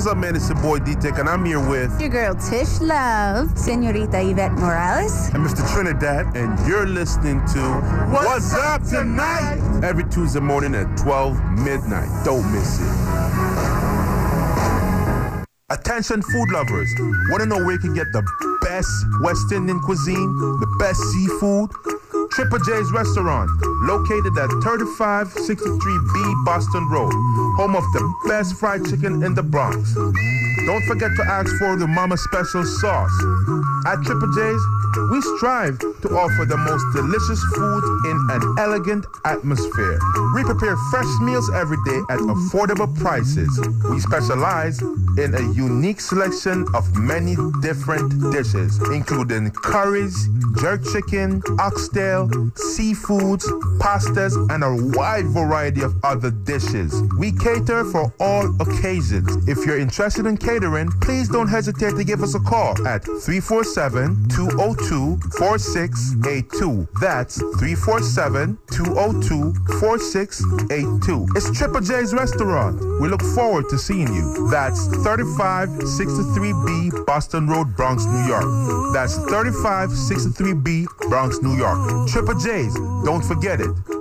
What's up, man? It's your boy D-Tech, and I'm here with... Your girl Tish Love, Senorita Yvette Morales. And Mr. Trinidad, and you're listening to... What's, What's Up Tonight? Every Tuesday morning at 12 midnight. Don't miss it. Attention food lovers. Want to know where you can get the best West Indian cuisine, the best seafood? Triple J's Restaurant, located at 3563B Boston Road, home of the best fried chicken in the Bronx. Don't forget to ask for the Mama Special sauce. At Triple J's, we strive to offer the most delicious food in an elegant atmosphere. We prepare fresh meals every day at affordable prices. We specialize in a unique selection of many different dishes, including curries, jerk chicken, oxtail, seafoods, pastas, and a wide variety of other dishes. We cater for all occasions. If you're interested in catering, please don't hesitate to give us a call at 347 202 4682. That's 347 202 4682. It's Triple J's Restaurant. We look forward to seeing you. That's 3563B Boston Road, Bronx, New York. That's 3563B Bronx, New York. Triple J's, don't forget it.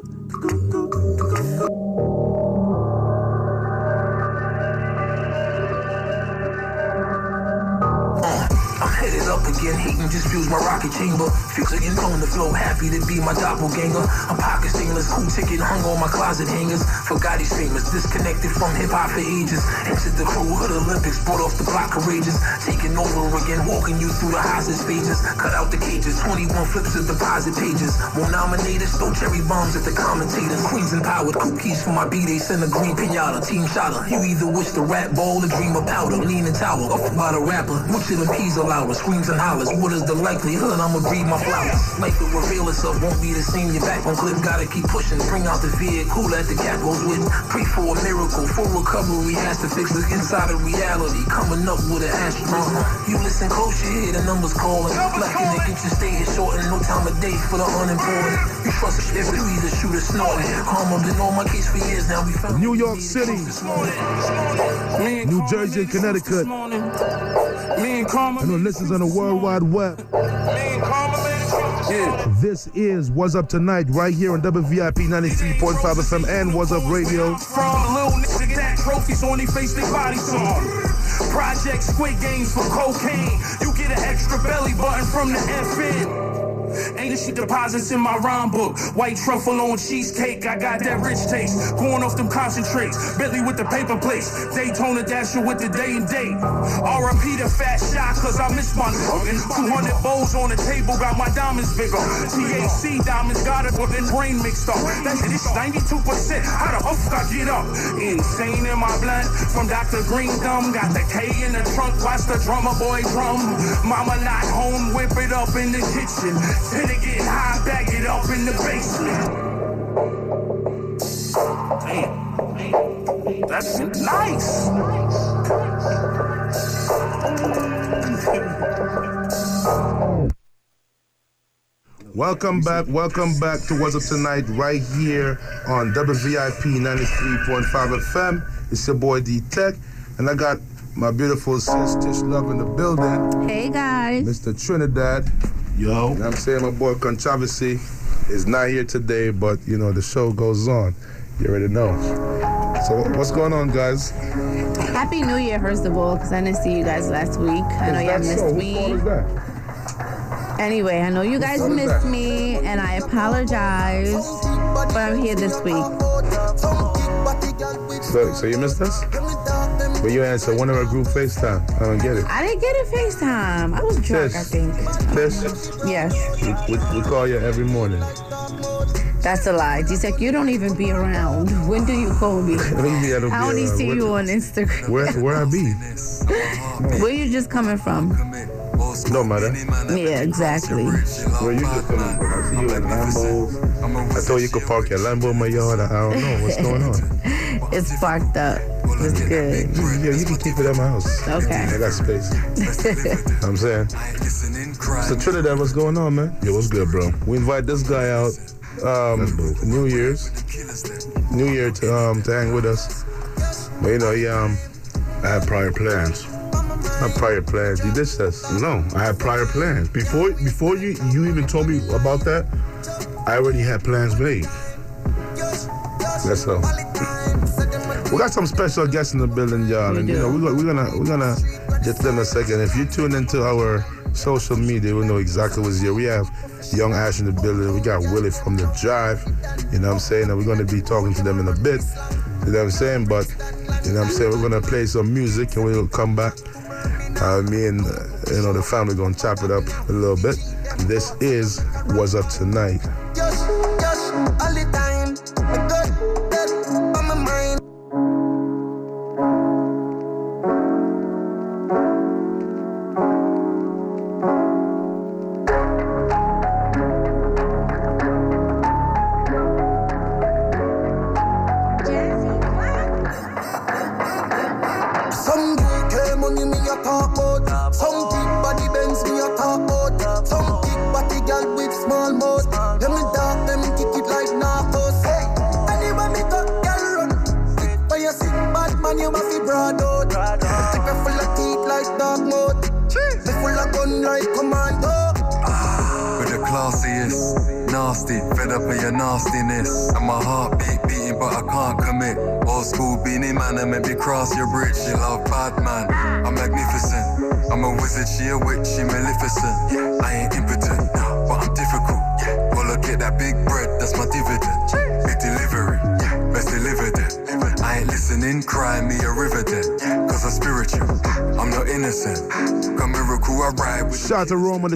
Again, hating just fuels my rocket chamber. Fixing on the flow, happy to be my doppelganger. I'm pocket stainless, cool ticket hung on my closet hangers. Forgot these famous, disconnected from hip hop for ages. Entered the crew, hood Olympics, brought off the block courageous. Taking over again, walking you through the hostage stages. Cut out the cages, 21 flips of deposit pages. More nominated, throw cherry bombs at the commentators. Queens empowered, cookies for my B, they send a green pinata. Team shotter, you either wish the rat ball or dream of powder. Lean and tower, up by the rapper. Which them peas allow us? Screams and hollers. What is the likelihood I'ma breed my flowers? Life will reveal itself, won't be the same. Your back on clip, gotta keep pushing. Bring out the vehicle that the cap goes with. Pray for a miracle, for recovery has to fix the inside of reality. Coming up with an asterisk. You listen close, you hear the numbers calling. Blacking it, get your stay short and no time of day for the unimportant. You trust if you either shoot or snort. Karma been on my case for years now. We found New York City, New Jersey, and Connecticut. Me and Karma. And listens on the World Wide Web. Yeah. This is What's Up Tonight right here on WVIP 93.5 FM and What's Up Radio. From little niggas that trophies on their face, they bodies on. Project Squid Games for cocaine. You get an extra belly button from the FN. Ain't shit deposits in my rhyme book. White truffle on cheesecake, I got that rich taste. Going off them concentrates. Bentley with the paper plates. Daytona Dasher with the day and date. RIP the fat shot, cause I miss my nigga. 200 bowls on the table, got my diamonds bigger. TAC diamonds got it with the brain mixed up. That shit is 92%. How the fuck I get up? Insane in my blood. From Dr. Green Gum, got the K in the trunk. Watch the drummer boy drum. Mama not home, whip it up in the kitchen. Till it get high, bag it up in the basement. Damn, that's nice. Welcome back, welcome back to What's Up Tonight right here on WVIP 93.5 FM. It's your boy D Tech, and I got my beautiful sis Tish Love in the building. Hey guys. Mr. Trinidad. Yo. And I'm saying my boy Controversy is not here today, but you know the show goes on. You already know. So what's going on, guys? Happy New Year, first of all, because I didn't see you guys last week. I know you that missed so? Whose me. fault is that? Anyway, I know you guys missed me, and I apologize, but I'm here this week. So, so you missed us? But you answered one of our group FaceTime. I don't get it. I didn't get a FaceTime. I was drunk, I think. Tish, Yes, we, we, we call you every morning. that's a lie. D-Tech, you don't even be around. When do you call me? What do you mean I don't I only around? see Where- you on Instagram. Where where I be? Where you just coming from? No matter. Yeah, exactly. Where you just coming from? I see you in Lambo. I thought you could park your Lambo in my yard. I don't know what's going on. It's parked up. It's good. Yeah, you can keep it at my house. Okay. I got space. I'm saying. So Trinidad, what's going on, man? Yo, what's good, bro? We invite this guy out um, New Year's, New Year to um, to hang with us. But you know, he um I had prior plans. Not prior plans. You dissed us. No, I had prior plans. Before before you you even told me about that, I already had plans made. That's all. We got some special guests in the building, y'all, We and you do. know we're gonna we're gonna we're gonna get to them in a second. If you tune into our social media, we'll know exactly what's here. We have Young Ash in the building. We got Willie from the Drive. You know what I'm saying? And we're gonna be talking to them in a bit. You know what I'm saying? But you know what I'm saying? We're gonna play some music and we'll come back. Uh, me and uh, you know the family gonna chop it up a little bit. This is What's Up Tonight.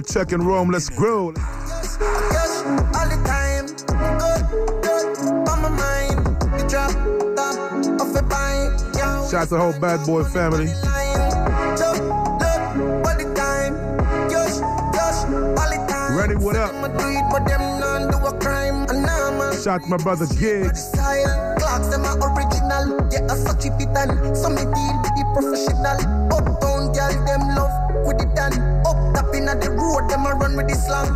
Check in Rome. Let's grow. Yes, all the time. Good, good on my mind. The drop, top of a pint. Yo, Shout to the whole bad boy family. line. Look, look, all the time. Yes, yes, all the time. Ready, what up? I'ma do it, but them non do a crime. I'm a Shout to my brother Gigs. Clocks are original. Yeah, I such it and so me deal the professional. Uptown girl, them love with it done. Inna the road, them a run with the slang.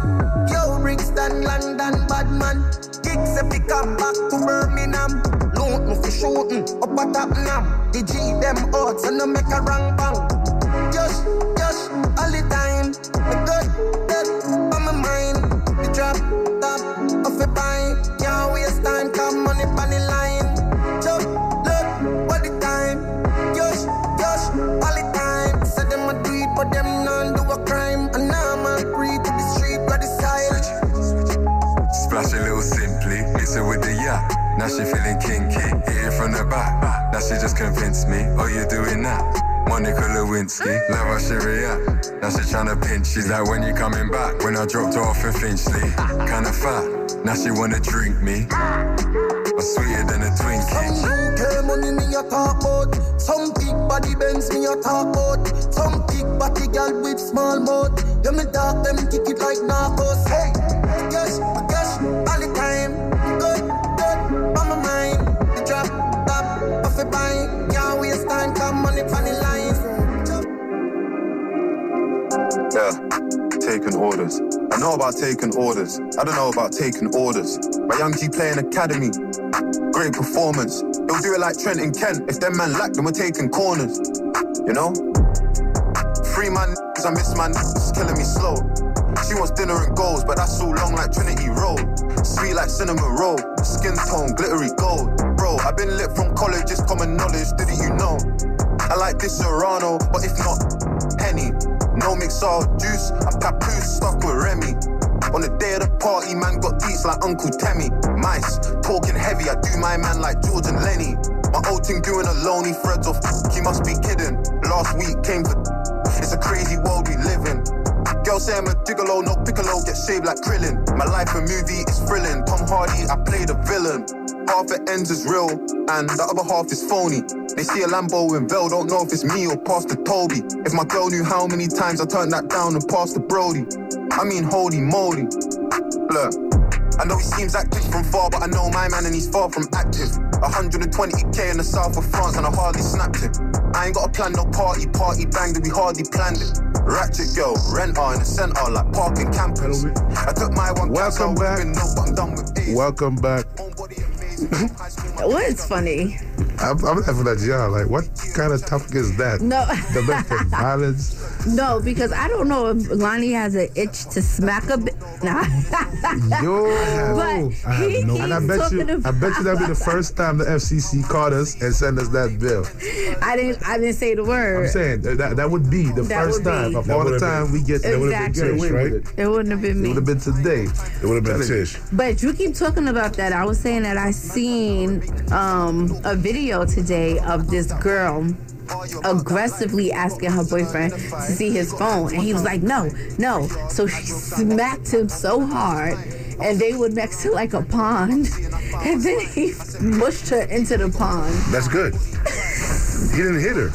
Yo, Brixton, London, bad man. Gigs a pick up back to Birmingham. Loot me for shooting up at now. The G them odds and no make a wrong bang. Now she feeling kinky, hit it from the back. Now she just convinced me, oh you doing that? Monica Lewinsky, love how she react. Now she tryna pinch, she's like when you coming back? When I dropped her off in Finchley, kinda fat. Now she wanna drink me, but sweeter than a Twinkie. UK money me a talk about. Some big body Benz me a talk about. Some big body girl with small mouth. Yeah, me dark them kick it like narcos. Hey, Can't waste time, come money on the line. Yeah, taking orders. I know about taking orders. I don't know about taking orders. My young G playing academy. Great performance. He'll do it like Trent and Kent. If them man lack, then we're taking corners. You know? Free man, I miss man, it's killing me slow. She wants dinner and goals, but that's so long like Trinity Road. Sweet like cinnamon roll. Skin tone, glittery gold. Bro, I've been lit from college, it's common knowledge, didn't you know? I like this Serrano, but if not, Henny. No mix mixer juice, I'm papoose stuck with Remy. On the day of the party, man got beats like Uncle Temmie. Mice, talking heavy, I do my man like George and Lenny. My old thing doing a lonely threads off, he must be kidding. Last week came for, it's a crazy world we live in. Girl say I'm a gigolo, no piccolo, get shaved like Krillin. My life a movie is thrilling. Tom Hardy, I play the villain. Half it ends is real, and the other half is phony. They see a Lambo in Vel, don't know if it's me or Pastor Toby. If my girl knew how many times I turned that down and passed the Brody. I mean, holy moly. Look, I know he seems active from far, but I know my man and he's far from active. 120k in the south of France and I hardly snapped it. I ain't got a plan, no party, party banged it, we hardly planned it. Ratchet girl, renter in the center like parking campus. I took my one Welcome back. No, I'm done with. Welcome back. Homebody amazing, high school, my What's funny? I'm, I'm laughing at y'all. Like, what kind of topic is that? No. Domestic violence. No, because I don't know if Lonnie has an itch to smack a bit. Nah. Yo, But I have he no- and I bet you, talking I bet you that'll be the first time the FCC caught us and send us that bill. I didn't. I didn't say the word. I'm saying that that, that would be the That first would be. time of That all the time been- we get that would've been get away Tish, right? it. It wouldn't have been me. It would have been today. It would have been Tish. But you keep talking about that. I was saying that I seen um, a video today of this girl aggressively asking her boyfriend to see his phone, and he was like, "No, no." So she smacked him so hard, and they were next to like a pond, and then he mushed her into the pond. That's good. He didn't hit her.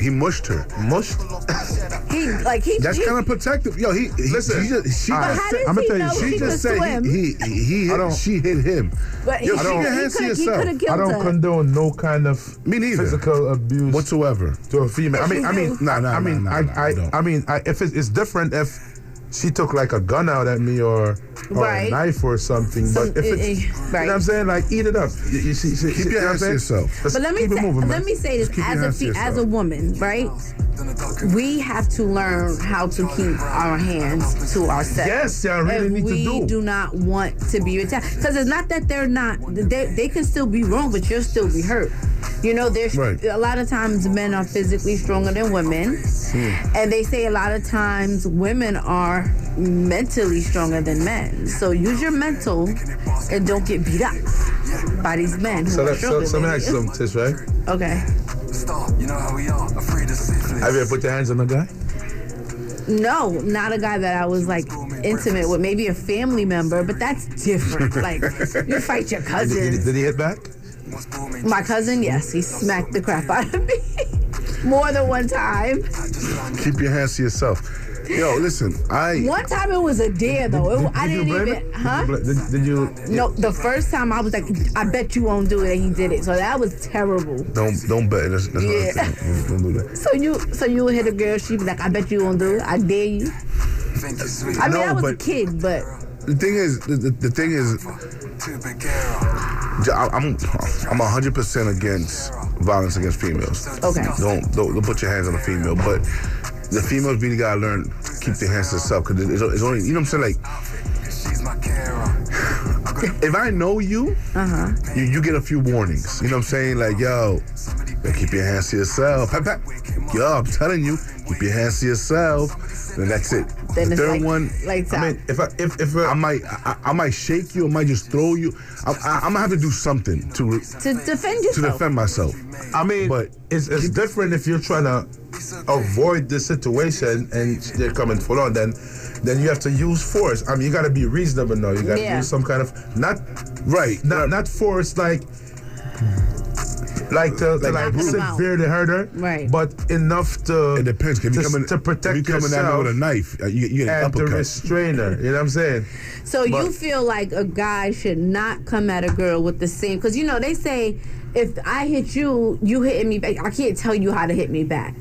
He mushed her. Mushed. He like he. That's kind of protective. Yo, he, he Listen, He just, she But just how said, does I'ma he tell you, know she he just said swim? he he he, hit, she hit him. But he, Yo, he, she can he answer coulda- he yourself. I don't her. condone no kind of Me neither. physical abuse Whatsoever. to a female. I mean, I mean, Nah, nah, I mean, nah, nah, I, nah, I I, don't. I mean, I, if it's, it's different if she took like a gun out at me or, or Right. a knife or something. Some- but if it's, eh, eh, you know what I'm saying, like eat it up. You, you see, see, Keep see your what hands to yourself. Let's But let me keep it say, moving, let me say this as a hands fe- as a woman, right? We have to learn how to keep our hands to ourselves. Yes, y'all really if need to we do. do not want to be attacked, because it's not that they're not. They they can still be wrong, but you'll still be hurt. You know, there's Right. a lot of times men are physically stronger than women, Hmm. and they say a lot of times women are mentally stronger than men. So use your mental and don't get beat up by these men who So, are let, so, stronger so let me than ask you you. something, Tish, right? Okay. Stop, you know how we are, afraid of syphilis. Have you ever put your hands on a guy? No, not a guy that I was like intimate with. Maybe a family member, but that's different. like you fight your Did, did, cousin. did he hit back? My cousin, yes, he smacked the crap out of me more than one time. Keep your hands to yourself. Yo, listen, I One time it was a dare though. It, I Did you didn't blame even, it? huh? Did, you did, did you? No, the first time I was like, I bet you won't do it, and he did it. So that was terrible. don't don't bet. That's, that's Yeah. not a thing. Don't do that. So you, so you would hit a girl, she'd be like, I bet you won't do it. I dare you. Think you're sweet, I mean, No, I was a kid, but The thing is, the, the, the thing is, too big. I- I'm I'm hundred percent against violence against females. Okay. Don't, don't don't put your hands on a female, but the females really gotta learn keep their hands to themselves because it's, it's only you know what I'm saying. Like She's my carer. if I know you, Uh-huh. you you get a few warnings. You know what I'm saying? Like yo, yo, keep your hands to yourself. Pat, pat. Yo, I'm telling you, keep your hands to yourself. Then that's it. then the it's third like, one, lights I out. mean, if I, if if uh, I might I, I might shake you. I might just throw you. I, I, I'm gonna have to do something to to defend yourself. to defend myself. I mean, But- it's, it's different if you're trying to avoid the situation and they're coming full on. Then, then you have to use force. I mean, you got to be reasonable now. You got to Yeah. use some kind of not Right. not not force like like to, to Like like knocking them out. severely hurt her, Right. But enough to It depends. If to, you coming to protect if you coming at me yourself with a knife, uh, you, you get an and to uppercut. restrain her. You know what I'm saying? So you feel like a guy should not come at a girl with the same because you know they say if I hit you, you hitting me back. I can't tell you how to hit me back,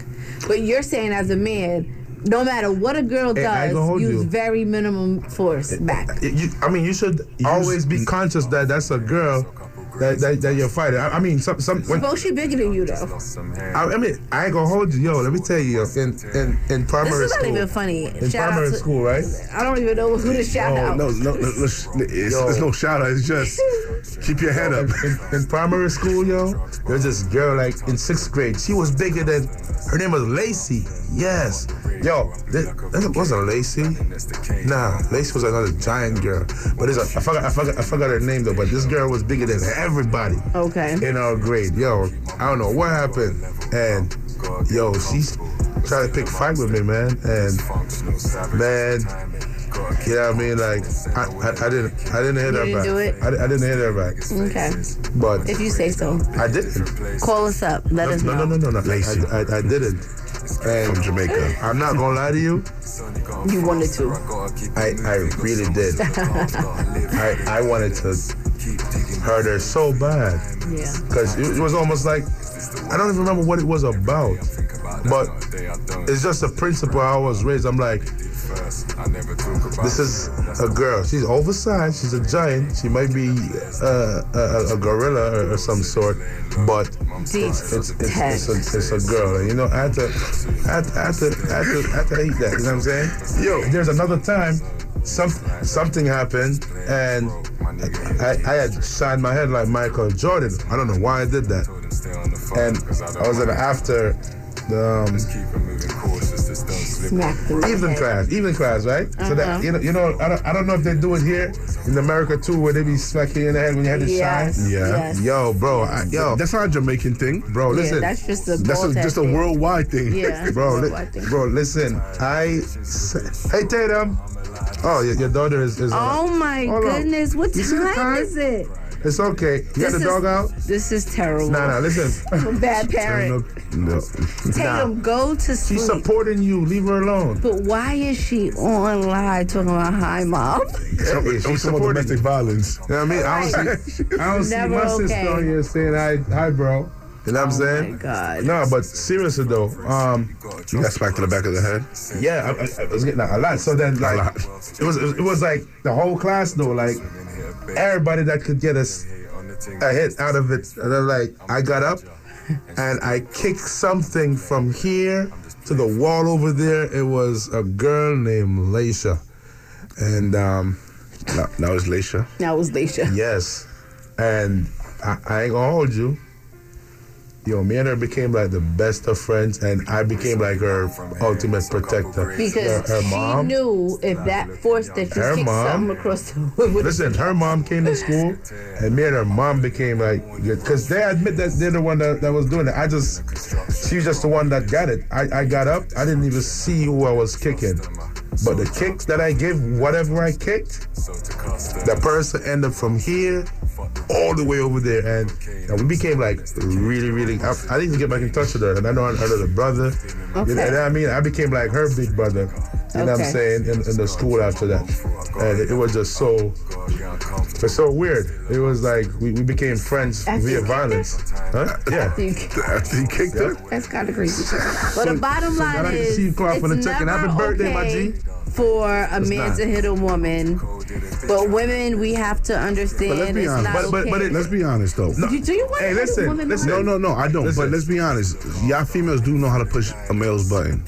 but you're saying as a man, no matter what a girl Hey, I ain't gonna does, use you. very minimum force back. You, I mean, you should always be conscious that that's a girl that, that, that you're fighting. I, I mean, some some when, Suppose she bigger than you though. I, I mean, I ain't gonna hold you, yo. Let me tell you, in in in primary This is not school, even funny. in Shout out primary to- school, right? I don't even know who to shout Oh out. no, no, no, no sh- it's, it's no shout out. It's just keep your head up. In, in, in primary school, yo, there's this girl like in sixth grade. She was bigger than her name was Lacey. Yes, yo, that, that wasn't Lacey. Nah, Lacey was another giant girl. But it's a, I forgot, I forgot, I forgot her name though. But this girl was bigger than everybody. Okay. in our grade. Yo, I don't know what happened. And yo, she's trying to pick fight with me, man. And man, you know what I mean? Like I, I, I didn't I didn't hit You her didn't back. do it? I, I didn't hit her back. Okay. But If you say so. I didn't. Call us up. Let us No, know. no, no, no, no. Lacey. I, I, I didn't. And From Jamaica. I'm not gonna lie to you. You wanted to. I, I really did. I, I wanted to hurt her so bad. Yeah. Because it, it was almost like, I don't even remember what it was about. But it's just a principle I was raised. I'm like, This is a girl. She's oversized. She's a giant. She might be uh, a, a gorilla or, or some sort, but it's, it's, it's, it's, a, it's a girl. You know, I had to, I had to, I had to, I had to, I had to eat that. You know what I'm saying? Yo, there's another time, some, something happened, and I, I had shined my head like Michael Jordan. I don't know why I did that. And I was in after the um, Smack the evening head. class, evening class, right? So that you know, you know, I don't, I don't know if they do it here in America too, where they be smacking you in the head when you had to Yes, shine. Yeah. yes. Yo, bro, I, yo, That's not a Jamaican thing, bro, Yeah, listen, that's just a That's a, just a worldwide thing. Yeah. bro, li- thing. bro, listen. I, hey Tatum. Oh, your, your daughter is. is on Oh my Hold on. goodness! What You see the time time? is it? It's okay. You got the is- dog out? This is terrible. Nah, nah. Listen, Bad parent. No. Tatum, go to sleep. she's supporting you. Leave her alone. But why is she on live talking about hi, mom? Hey, Some, she's some supporting domestic violence. You know what I mean? I don't see, I don't see Never my sister on here saying hi, hi, bro. You know what I'm Oh saying? my God. No, but seriously though, um, You got smacked to the back of the head. yeah, I, I, I was getting a lot. So then, like, it was it was like the whole class though, like everybody that could get us a hit out of it. And then like I got up and I kicked something from here to the wall over there. It was a girl named Leisha, and um, Now, now it's Leisha. That was Leisha. Yes. And I, I ain't gonna hold you. Yo, me and her became like the best of friends, and I became like her ultimate protector. Because her, her she mom. knew if that force that you Her kick mom- something across the wood. Listen, her mom came to school, and me and her mom became like, because they admit that they're the one that, that was doing it. I just, she was just the one that got it. I, I got up, I didn't even see who I was kicking. But the kicks that I gave, whatever I kicked, the person ended from here all the way over there. And, and we became like really, really, I, I didn't get back in touch with her. And I know I had her brother. You know Okay. what I mean? I became like her big brother. You know what I'm saying? In, in the school after that. And it, it was just so, it's so weird. It was like we, we became friends After via you kicked her? violence. Huh? Yeah. After he kicked her. That's kind of crazy. But the bottom so line now I can is, see you come it's for the chicken. never Happy birthday, my G. for a man not. to hit a woman. But women, we have to understand But let's be honest. not But- but- okay. but it- Let's be honest though. You- do you want Hey, to hit listen, a woman? listen. No, no, no, I don't. Listen. But let's be honest. Y'all females do know how to push a male's button.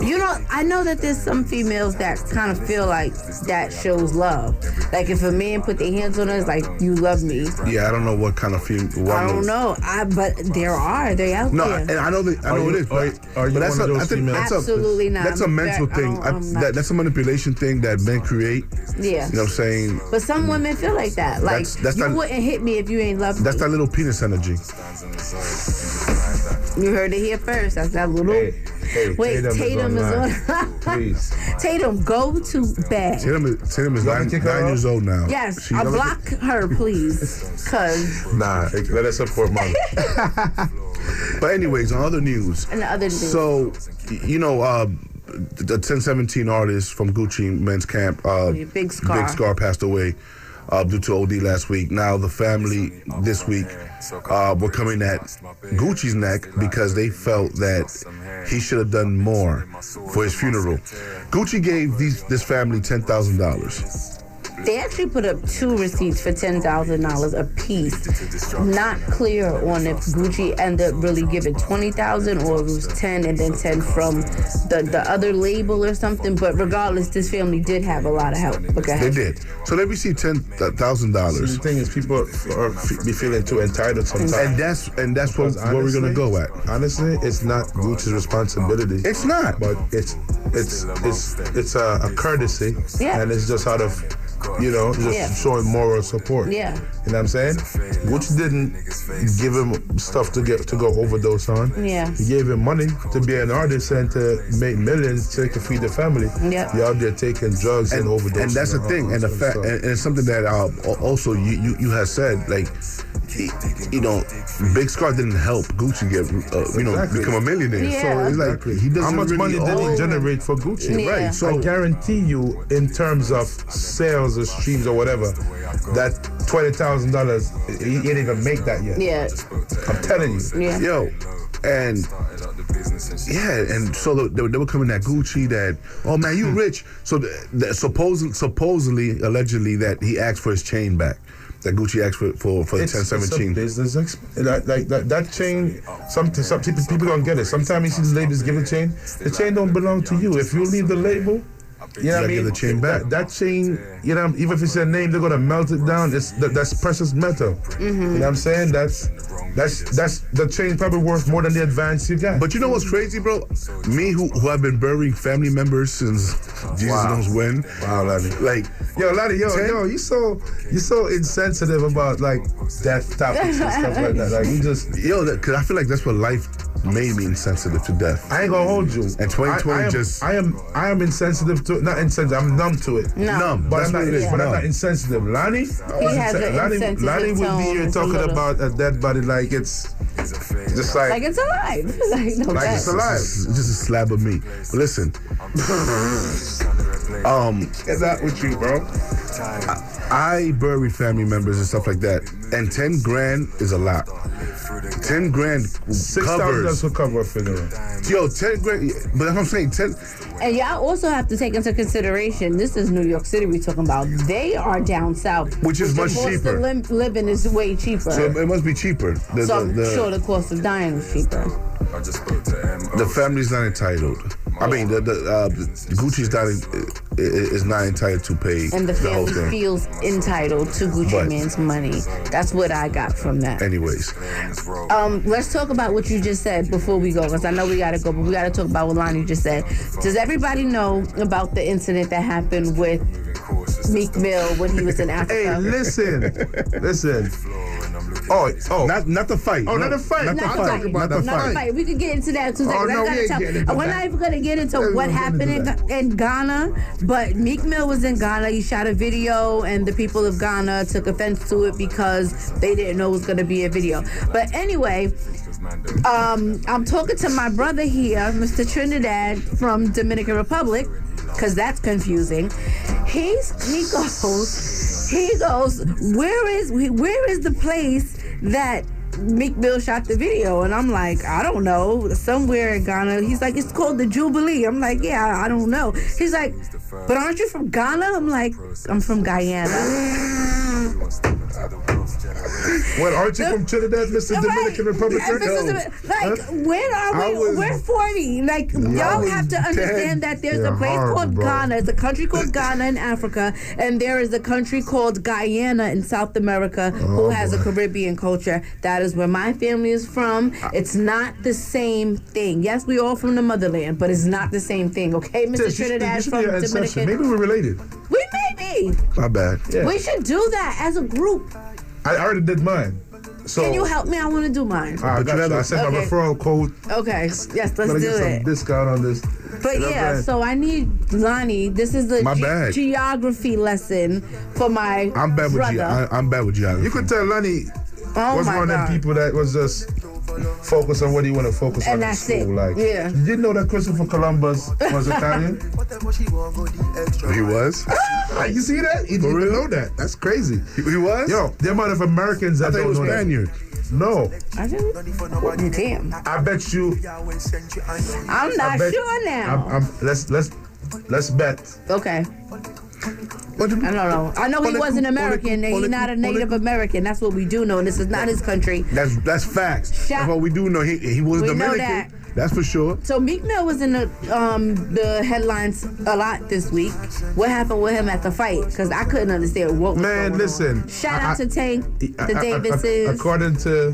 You know, I know that there's some females that kind of feel like that shows love. Like if a man put their hands on us, like you love me. Yeah, I don't know what kind of female. I don't know. I but there are they out No, there. and I know that I know you- it is. are- But, are you but that's one of a, those females? that's a, Absolutely not. That's a I'm mental very- thing. I- I'm that, that's a manipulation thing that men create. yeah. You know what I'm saying? But some women feel like that. Like That's- that's you not- wouldn't hit me if you ain't love That's me. that little penis energy. You heard it here first. That's that little. Hey, hey, Wait, Tatum, Tatum, is is on. Please. Tatum, go to bed. Tatum is, Tatum is nine, me to kick her nine years old now. Yes, She- I'll block her, please. Cause Nah, let us support mom. But anyways, on other news. and the other news. So, you know, uh, the 1017 artist from Gucci Mane's Camp, uh, Big Scarr. Big Scarr passed away uh, due to OD last week. Now the family this week uh, were coming at Gucci's neck because they felt that he should have done more for his funeral. Gucci gave these this family ten thousand dollars. They actually put up two receipts for ten thousand dollars a piece. Not clear on if Gucci ended up really giving twenty thousand or it was ten and then ten from the, the other label or something. But regardless, this family did have a lot of help. Okay. They did. So they received ten uh, thousand dollars. the thing is, people are f- be feeling too entitled sometimes. And that's and that's what, Because where we're gonna go at. Honestly, it's not Gucci's responsibility. It's not. but it's it's it's it's a, a courtesy, Yeah. and it's just out of you know just Yeah. showing moral support. Yeah. you know what I'm saying. Which didn't give him stuff to get to go overdose on. Yeah. he gave him money to be an artist and to make millions so he could feed the family. Yeah. you're out there taking drugs and, and, overdosing. and that's the thing, and the fact, and, and it's something that uh, also you, you you have said like, he- you know, Big Scarr didn't help Gucci get uh, you know Exactly. become a millionaire. Yeah. So it's like Exactly. he doesn't How much really money did he generate for Gucci? Yeah. Right. So I guarantee you, in terms of sales or streams or whatever, that twenty thousand dollars, he didn't even make that yet. Yeah. I'm telling you. Yeah. yo, and Yeah, and so they, they, they were coming at Gucci that, oh man, you rich. So the, the, supposedly, supposedly, allegedly, that he asked for his chain back. That Gucci asked for for, for the It's, ten it's a seventeen. business exp- like, like that, that chain. Some, some people, people don't get it. Sometimes you see the labels give a chain. The chain don't belong to you. If you leave the label, you know what I mean. give the chain back. That, that chain, you know, even if it's a name, they're gonna melt it down. It's that, that's precious metal. Mm-hmm. You know what I'm saying? That's that's that's the chain probably worth more than the advance you got. But you know what's crazy, bro? Me, who who have been burying family members since Jesus Wow. knows when. Wow, Lonnie. Like, Yo, Lonnie, yo, Ten- yo, you so you so insensitive about like death topics and stuff like that. Like you just yo, that, cause I feel like that's what life made me insensitive to death. I ain't gonna hold you. And 2020 I, I am, just- I am I am insensitive to it. Not insensitive. I'm numb to it. No. Numb. But That's I'm not. what it is. But I'm not insensitive. Lonnie, He has an Lonnie, Lonnie would be here talking little- about a dead body like it's just like, Like it's alive. like no Like it's alive. It's just a slab of meat. Listen, um, Get that with you, bro. I bury family members and stuff like that, and ten grand is a lot. Ten grand Six thousand dollars covers. for cover a funeral. Yo, ten grand. But that's what I'm saying. Ten. And y'all also have to take into consideration this is New York City we're talking about. They are down south, Which is much the cost cheaper. Of lim- living is way cheaper. So it must be cheaper. The, So I'm the, the, sure the cost of dying is cheaper. I just spoke to M. the family's not entitled. I mean, the, the, uh, Gucci's not is not entitled to pay And the whole family thing. feels entitled to Gucci But- Man's money. That's what I got from that. Anyways, Um, let's talk about what you just said before we go, because I know we gotta go, but we gotta talk about what Lonnie just said. Does everybody know about the incident that happened with Meek Mill when he was in Africa? Hey, listen, listen. Oh, oh, not not the fight. Oh, not the fight. Not the Not the fight. fight. Not the Not Not fight. the fight. We could get into that in two seconds. Oh, no, we ain't tell- getting into we're that. not even gonna get into We're what happened getting in, in Ghana, but Meek Mill was in Ghana. He shot a video, and the people of Ghana took offense to it because they didn't know it was gonna be a video. But anyway, um, I'm talking to my brother here, Mr. Trinidad from Dominican Republic, because that's confusing. He's he goes, he goes, where is where is the place that Meek Mill shot the video? And I'm like, I don't know, somewhere in Ghana. He's like, it's called the Jubilee. I'm like, yeah, I don't know. He's like, but aren't you from Ghana? I'm like, I'm from Guyana. what aren't you from Trinidad, Mr. Dominican Republic? No. like, Huh? where are we? was- We're 40. Like, y'all have to 10. understand that there's a place horrible, called bro. Ghana. It's a country called Ghana in Africa, and there is a country called Guyana in South America oh, who Oh, has a. Caribbean culture. That is where my family is from. It's not the same thing. Yes, we all from the motherland, but it's not the same thing. Okay, Mr. Trinidad from. Dominican. Maybe we're related. We may be. My bad. Yeah. We should do that as a group. I already did mine. So Can you help me? I want to do mine. Ah, I But got you you. have I a- sent my referral code. Okay. Yes, let's Gonna do get some it. discount on this. But You yeah, what so I need Lonnie. This is the My ge- bad. geography lesson for my I'm bad with brother. you. I'm bad with geography. You could tell Lonnie oh was my one of god! them people that was just focus on what you want to focus on And in school. it. Like, Yeah. you didn't know that Christopher Columbus was Italian? He was. Ah, you see that? You didn't even know that. That's crazy. He, he was. Yo, the amount of Americans I that thought he don't was know that. Spaniard. No, I didn't. Damn, I bet you. I'm not bet, sure now. I'm, I'm, let's let's let's bet. okay, I don't know. I know he wasn't American, and he's not a Native American. That's what we do know, and this is not his country. That's that's facts. Shut- That's what we do know. He he was We know that. That's for sure. So Meek Mill was in the um the headlines a lot this week. What happened with him at the fight? Because I couldn't understand what was Man, listen. On. Shout I- out to Tank, I- the I- Davises. according to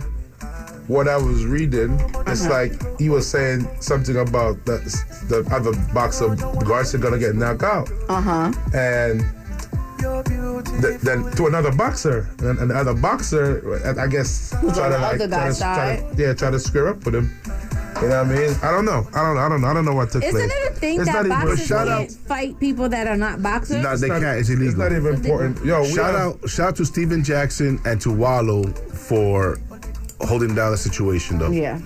what I was reading, it's Uh-huh. like he was saying something about the, the other boxer Garcia gonna get knocked out, Uh huh. and th- then to another boxer, and and the other boxer, I I guess, try to like try to, try to, yeah, try to square up with him. You know what I mean? I don't know. I don't. I don't. Know. I don't know what took Isn't place. it a thing It's that not even- boxers shout can't out- fight people that are not boxers? No, they not- can't. It's illegal. It's not even important. Yo, we Shout are- out, shout out to Steven Jackson and to Wallo for holding down the situation, though. yeah,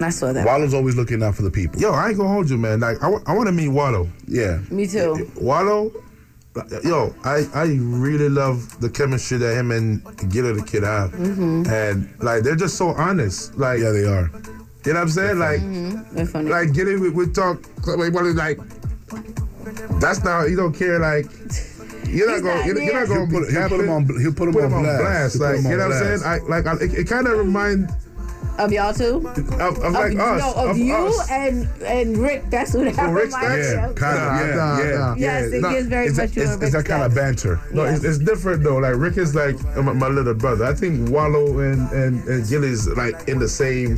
I saw that. Wallo's always looking out for the people. Yo, I ain't gonna hold you, man. Like I, want to meet Wallo. Yeah. Me too. Wallo, yo, I, I really love the chemistry that him and Gillie the kid have, Mm-hmm. and like they're just so honest. Like Yeah, they are. You know what I'm saying? Like, mm-hmm. They're funny. like get it. We, we talk. Like, what is like? That's not. You don't care. Like, you're not He's going. not You're, you're not going to He'll be put- he'll put him on- he'll put him on blast. He'll Like, on you know what I'm saying? I like. I, it, it kind of remind of y'all two? of, of like of, us. no, of, of you us. and and Rick. That's what that Rick's reminds that? Yeah, kind of. Nah, Yeah, nah, yeah, nah. Yes, yeah. it gives very it's, much it's, of a it's that kind of banter. No, it's, it's different though. Like Rick is like my, my little brother. I think Wallo and and, and Gillie's like in the same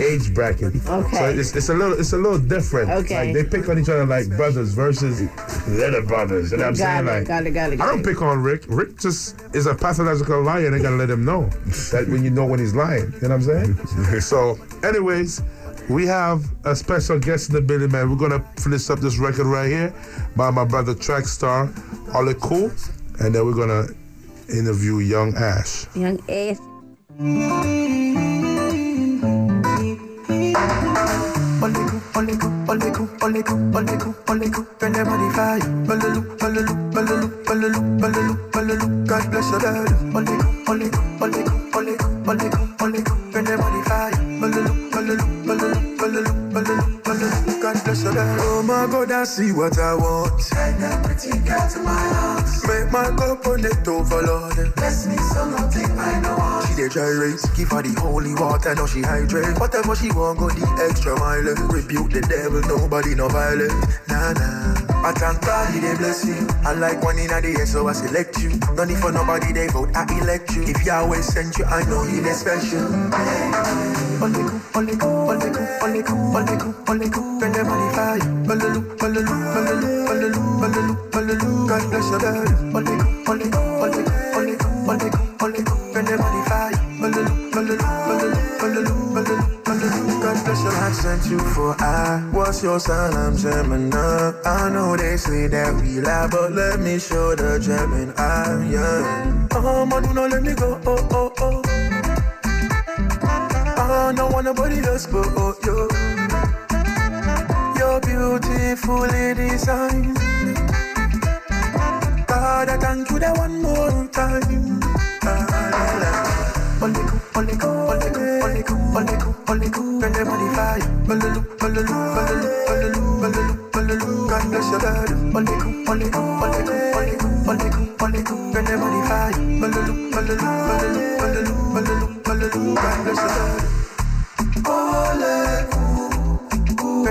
age bracket. Okay. So it's, it's a little it's a little different. Okay. Like they pick on each other like brothers versus little brothers. You know what I'm Got saying? it, Like got it, got it, I don't pick on Rick. Rick just is a pathological liar. and They gotta let him know that when you know when he's lying. You know what I'm saying? so, anyways. We have a special guest in the building, man. We're gonna finish up this record right here by my brother Trackstar, Ollie Cool, and then we're gonna interview Young Ash. Young ass. God bless your dad. My God, I see what I want. Send that pretty girl to my house. Make my cup on it overload. Bless me so nothing I know. She dey gyrate, give her the holy water, now she hydrate. Whatever she want, go the extra mile. Rebuke the devil, nobody no violent. Nah nah. I thank God he dey bless you. I like one in a day, so I select you. No need for nobody, they vote, I elect you. If Yahweh sent you, I know you dey special. Only cool, only cool, only cool, only cool, only cool, only cool. When them balulu, balulu, balulu, balulu, balulu. God bless your balulu, balulu, balulu. God bless your sent you for I. What's your sign? I'm Gemini. I know they say that we lie, but let me show the Gemini. Yeah. Oh, man, do not let me go. Oh, oh, oh. I don't want nobody else but you. You're beautifully designed. God, I thank you that one more time. Balulu. God bless your. God bless your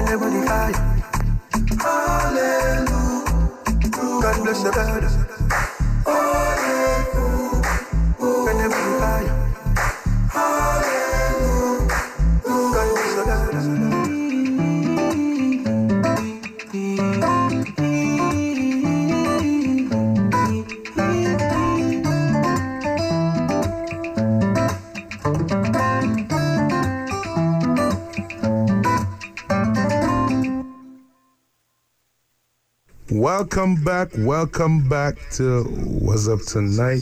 body fire. Hallelujah. God bless your dad. Ole, Welcome back, welcome back to What's Up Tonight.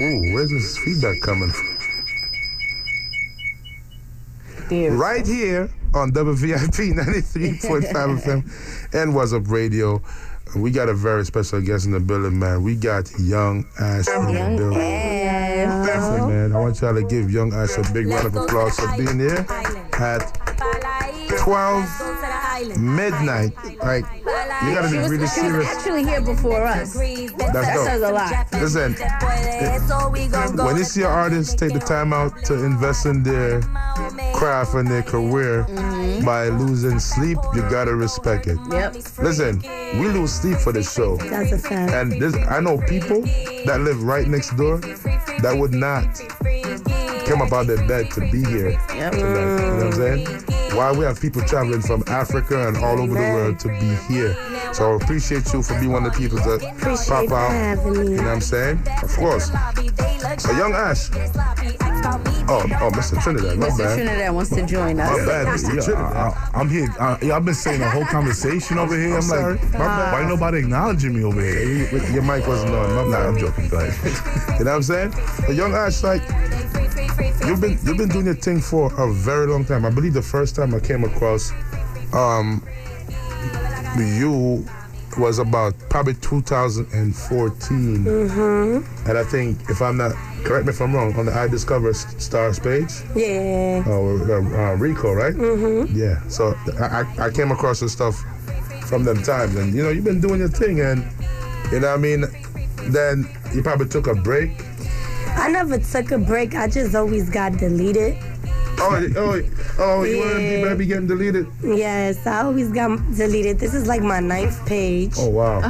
Ooh, where's this feedback coming from? There. Right here on WVIP 93.5 FM and What's Up Radio. We got a very special guest in the building, man. We got Young Ash in the building. ass. Listen, man, I want y'all to give Young Ash a big round of applause for being here at 12 midnight. Like, you gotta be was, really she was serious. actually here before us. That's that dope. says a lot. Listen, when you see an artist take the time out to invest in their craft and their career mm-hmm. by losing sleep, you gotta respect it. Yep. Listen, we lose sleep for this show. That's a fact. And this, I know people that live right next door that would not come up out their bed to be here Yep. tonight. You know what I'm saying? Why we have people traveling from Africa and all over the world to be here. So I appreciate you for being one of the people that pop out. You know what I'm saying? Of course. So Young Ash. Oh, oh, Mr. Trinidad. My Mr. bad. Trinidad wants to join us. My bad, Mr. Yeah, Trinidad. I, I, am here. I, yeah, I've been saying the whole conversation over here. I'm, sorry. like, My bad. why nobody acknowledging me over here? You- Your mic wasn't on. My Nah. I'm joking. Go ahead. You know what I'm saying? But Young Ash, like, you've been you've been doing your thing for a very long time. I believe the first time I came across um you was about probably 2014. Mm-hmm. And I think, if I'm not, correct me if I'm wrong, on the I Discover Stars page, Yeah. oh, uh, uh, Rico, right? Mm-hmm. Yeah. So I, I I came across this stuff from them times, and you know, you've been doing your thing, and you know, what I mean, then you probably took a break. I never took a break. I just always got deleted. Oh, oh, oh, you want to be maybe getting deleted? Yes, I always got deleted. This is like my ninth page. Oh wow.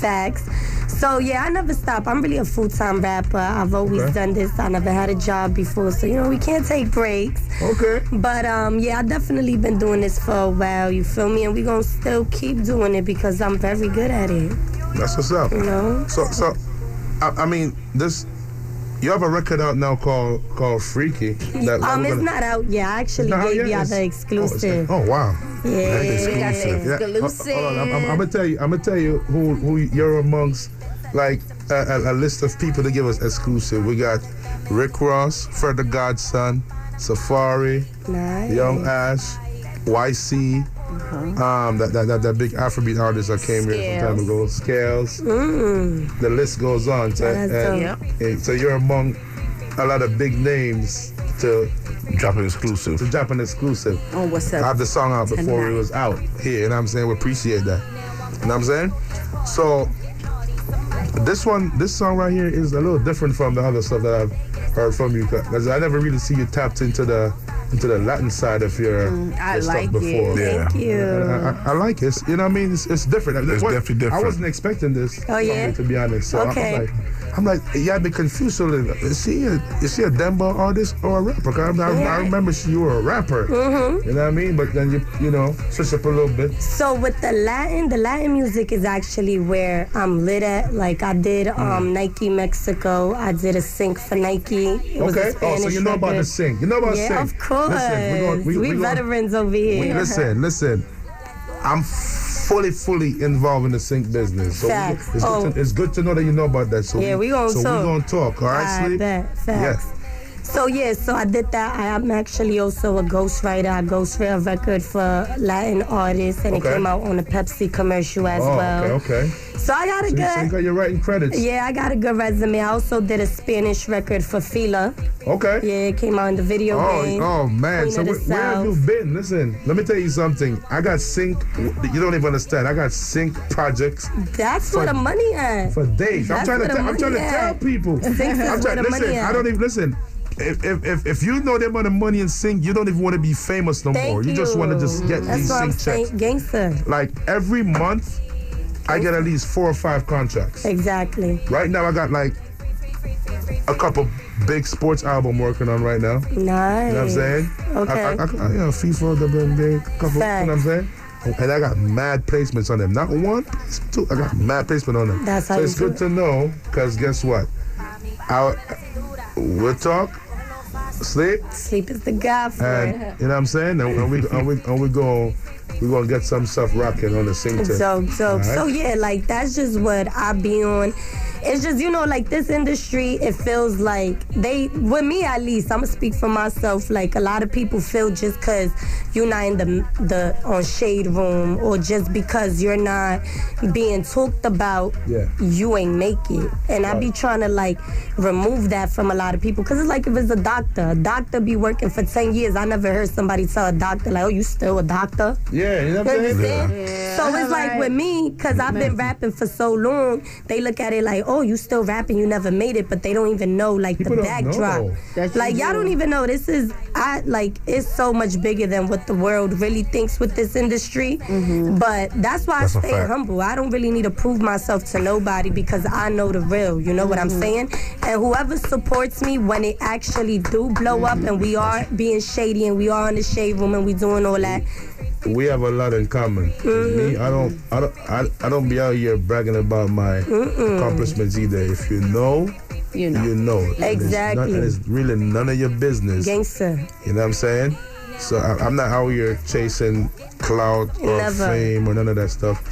Facts. So yeah, I never stop. I'm really a full-time rapper. I've always Okay. done this. I never had a job before, so you know we can't take breaks. Okay. But um, yeah, I definitely been doing this for a while. You feel me? And we gonna still keep doing it because I'm very good at it. That's what's up. You know? So, so, I, I mean, this. You have a record out now called called Freaky. That, Um, it's gonna- not out yet. I actually It's not out gave y'all It's- the Oh, exclusive. Oh, wow. Yeah. Exclusive. Yeah. Exclusive. Hold on, I'm, I'm, I'm gonna tell you. I'm gonna tell you who who you're amongst, like a, a, a list of people to give us exclusive. We got Rick Ross, Fred the Godson, Safari, Nice. Young Ash, YC. Um, that, that, that, that big Afrobeat artist that came here some time ago, Skales. Mm. The list goes on. So, That's and- and so you're among a lot of big names to Drop an exclusive. to drop an exclusive. Oh, what's I up? have the song out before Tonight. it was out here, and I'm saying we appreciate that. You know what I'm saying? So this one, this song right here is a little different from the other stuff that I've heard from you because I never really see you tapped into the into the Latin side of your, Mm, I your like stuff before. it. Yeah. Thank you. I, I, I like it. You know what I mean? It's, it's different. It's What- definitely different. I wasn't expecting this. Oh, yeah? from To be honest. So Okay. I'm like, I'm like, yeah, I've been confused a little. Is she a, is she a Denver artist or a rapper? 'Cause I, I, I remember she, you were a rapper. Mm-hmm. You know what I mean? But then you, you know, switch up a little bit. So with the Latin, the Latin music is actually where I'm lit at. Like I did Mm. um, Nike Mexico. I did a sync for Nike. It was a Okay. Oh, so you know about the record. sing. You know about Yeah, sing. of course. Listen, we, we, we we veterans over here. we- listen, listen. I'm fully, fully involved in the sync business. So we- it's, Oh. good to, oh. it's good to know that you know about that. So Yeah, we gonna so talk. we gonna talk. All right, I sleep. bet. Facts. Yeah. So yeah, so I did that. I am actually also a ghostwriter. I ghostwrite a record for Latin artists, and Okay. it came out on a Pepsi commercial as Oh, well. okay, okay. So I got a So you, so you got your writing credits. Yeah, I got a good resume. I also did a Spanish record for Fila. Okay. Yeah, it came out in the video Oh, game. oh man! Queen so where, where have you been? Listen, let me tell you something. I got sync. You don't even understand. I got sync projects That's for- where the money at. for days. I'm That's trying to. where the Tell, I'm trying to tell people. Sync is I'm trying, the listen, I don't even listen. If, if, if, if you know the amount of money in sync, you don't even want to be famous no Thank more. You, you. just want to just get That's these sync checks. gangster. Like every month, I get at least four or five contracts. Exactly. Right now, I got like a couple big sports album working on right now. Nice. You know what I'm saying? Okay. I, I, I, you know, FIFA, WNBA, couple, you know what I'm saying? And I got mad placements on them. Not one, two. I got mad placement on them. That's how so you it's good to know, because guess what? I, we'll talk, sleep, Sleep is the god for and it. you know what I'm saying? And, and we and we and we go we gonna get some stuff rocking on the sing tip. Dope, dope. All right? So yeah, like that's just what I be on. It's just you know, like this industry, it feels like they, with me at least, I'ma speak for myself. Like a lot of people feel just cause you're not in the the on shade room, or just because you're not being talked about, Yeah. you ain't make it. And I be trying to like remove that from a lot of people, cause it's like if it's a doctor, a doctor be working for ten years. I never heard somebody tell a doctor like, "Oh, you still a doctor." Yeah, you know what I'm You saying? understand? So it's like with me, because I've been rapping for so long, they look at it like, oh, you still rapping, you never made it, but they don't even know like People the backdrop. Like you y'all do. don't even know this is I like it's so much bigger than what the world really thinks with this industry. Mm-hmm. But that's why That's a I stay humble. I don't really need to prove myself to nobody because I know the real. You know what I'm Mm-hmm. saying? And whoever supports me when it actually do blow up and we are being shady and we are in the shade room and we doing all that. We have a lot in common. Mm-hmm. Me, I don't, I don't, I, I don't be out here bragging about my accomplishments either. If you know, You know. you know. And it's Exactly. And it's really none of your business. Gangster. You know what I'm saying? So I, I'm not out here chasing clout or Never. fame or none of that stuff.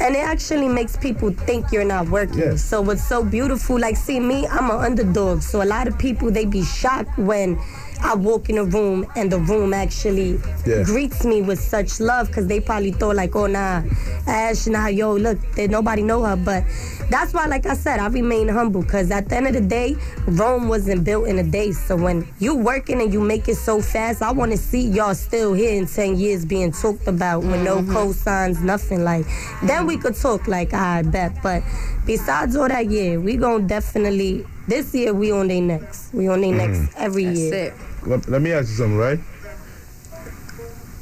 And it actually makes people think you're not working. Yeah. So what's so beautiful, like see me, I'm an underdog. So a lot of people they be shocked when I walk in a room and the room actually Yeah. greets me with such love because they probably thought like, oh nah, Ash, nah, yo, look, they, nobody know her. But that's why, like I said, I remain humble because at the end of the day, Rome wasn't built in a day. So when you working and you make it so fast, I want to see y'all still here in 10 years being talked about with no mm-hmm. cosigns, nothing like. Then we could talk like, I bet. But besides all that, yeah, we gonna definitely, this year we on their next. We on their mm-hmm. next every That's year. it. Let, let me ask you something, right?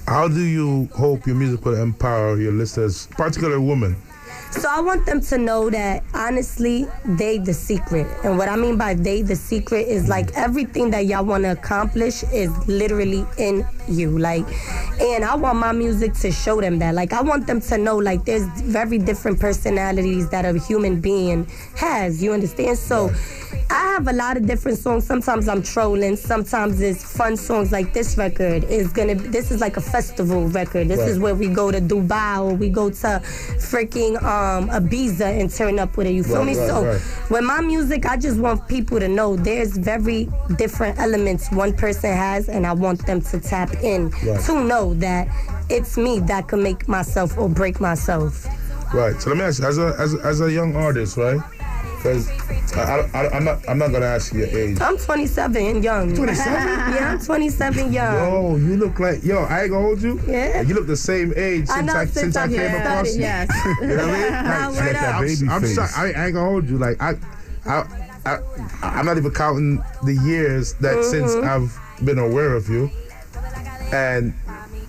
How do you hope your music will empower your listeners, particularly women? So I want them to know that honestly, they the secret. And what I mean by they the secret is like everything that y'all want to accomplish is literally in you. Like, and I want my music to show them that. Like, I want them to know like there's very different personalities that a human being has. You understand? So I have a lot of different songs. Sometimes I'm trolling. Sometimes it's fun songs. Like this record is gonna. This is like a festival record. This is where we go to Dubai or we go to freaking um Um, Ibiza and turn up with it. You feel Right, me? right, so right. with my music, I just want people to know there's very different elements one person has, and I want them to tap in to know that it's me that can make myself or break myself. Right. So let me ask you, as a as a, as a young artist, right? Because I, I, I'm not I'm not gonna ask you your age. I'm 27 and young. 27? yeah, I'm 27 young. Yo, you look like yo. I ain't gonna hold you. Yeah. You look the same age I since know, I, since since I I came started, across you. Yes. You know what I mean? Nah, Like, word like up. I'm, baby I'm face. sorry. I, I ain't gonna hold you. Like I, I, I, I'm not even counting the years that since Mm-hmm. I've been aware of you, and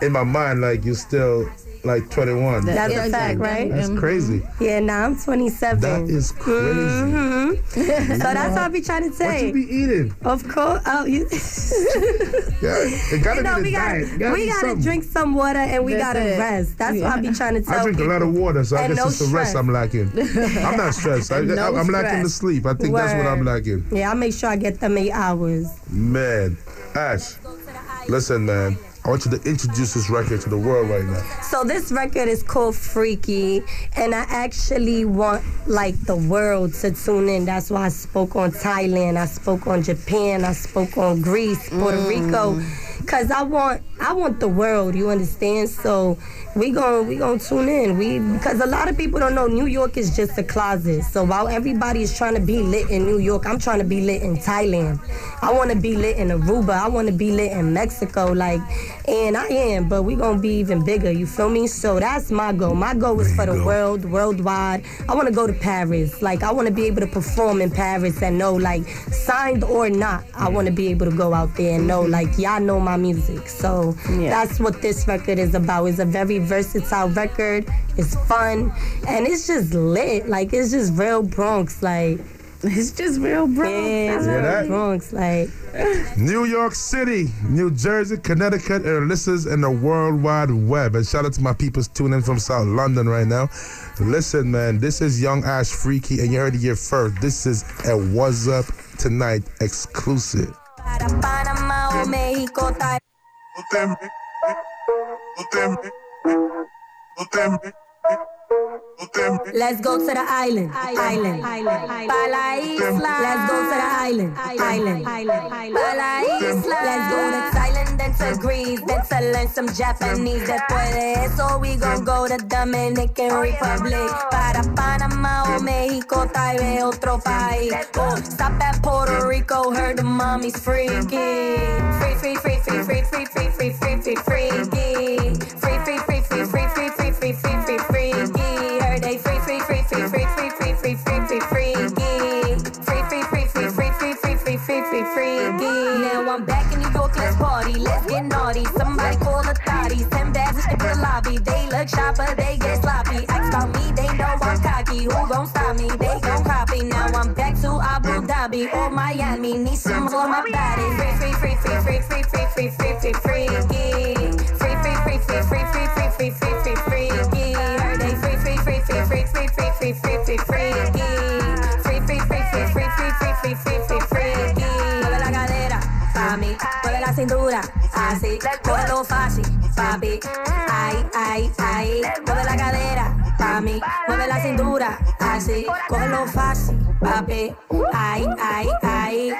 in my mind, like you're still like 21. That's Yeah, a fact, right? That's crazy. Yeah, now I'm 27. That is crazy. Mhm. so that's what I be trying to What say. you be eating? of course. Oh, you. Yeah, it gotta you know, be the we gotta, diet. Gotta we gotta something. drink some water and we That's gotta it. rest. That's what I be trying to tell I drink a lot of water, so I And guess no it's the rest. I'm lacking. I'm not stressed. I, No I'm lacking the sleep. I think that's what I'm lacking. Yeah, I make sure I get them eight hours. Man, Ash, listen, man. I want you to introduce this record to the world right now. So this record is called Freaky, and I actually want like the world to tune in. That's why I spoke on Thailand, I spoke on Japan, I spoke on Greece, Puerto mm. Rico, cause I want I want the world. You understand? So we gon' we gonna tune in. We because a lot of people don't know New York is just a closet. So while everybody is trying to be lit in New York, I'm trying to be lit in Thailand. I want to be lit in Aruba. I want to be lit in Mexico. Like, and I am, but we gonna be even bigger. You feel me? So that's my goal. My goal is for the world, worldwide. I want to go to Paris. Like, I want to be able to perform in Paris and know, like, signed or not, I want to be able to go out there and know, like, y'all know my music. So Yeah. that's what this record is about. It's a very versatile record. It's fun and it's just lit. Like, it's just real Bronx. Like, It's just real, bro. yeah, it's real that? Bronx. Like. New York City, New Jersey, Connecticut, and listeners in the World Wide Web. And shout out to my people tuning in from South London right now. Listen, man, this is Young Ash Freaky, and you heard it here first. This is a What's Up Tonight exclusive. Para Panamá o México, Thailand. Let's go to the island, island, pa la isla. Let's go to the island, island, pa la isla. Let's go to Thailand, then to Greece, then to learn some Japanese. Después de eso, we gon' go to Dominican Republic. Para Panamá o México, tal vez otro país. Oh, stop at Puerto Rico, heard the mommy's freaky. Free, free, free, free, free, free, free, free, free, free, freaky. Free, free, free, free, free, free, free, freaky. Heard they free, free, free, free, free, free, free, free, free, free, freaky. Free, free, free, free, free, free, free, free, free, free, freaky. Now I'm back in New York, let's party, let's get naughty. Somebody call authorities, ten bags in the lobby. They look but they get sloppy. Ask about me, they know I'm cocky. Who gon' stop me? They gon' copy. Now I'm back to Abu Dhabi or Miami. Need some for my body. Free, free, free, free, free, free, free, free, free, free, freaky. Cintura, así. Cógelo fácil, papi. Ay, ay, ay. Mueve la cadera, pa' mí. Mueve la cintura, así. Cógelo fácil, papi. Ay, ay, ay.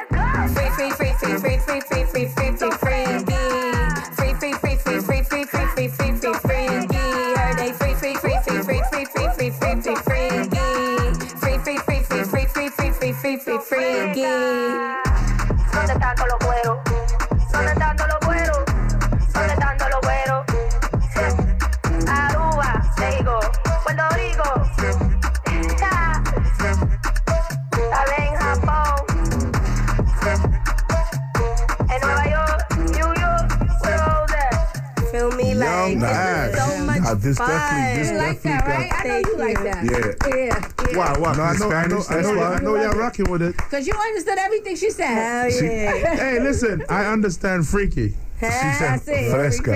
This fun. definitely- this You like that, right? I know you like that. Yeah. Yeah. Why? Why? No, I know, I know, I know, I know y'all rocking with it. Because you understood everything she said. Hell yeah. Hey, listen, I understand freaky. That's it. Fresca.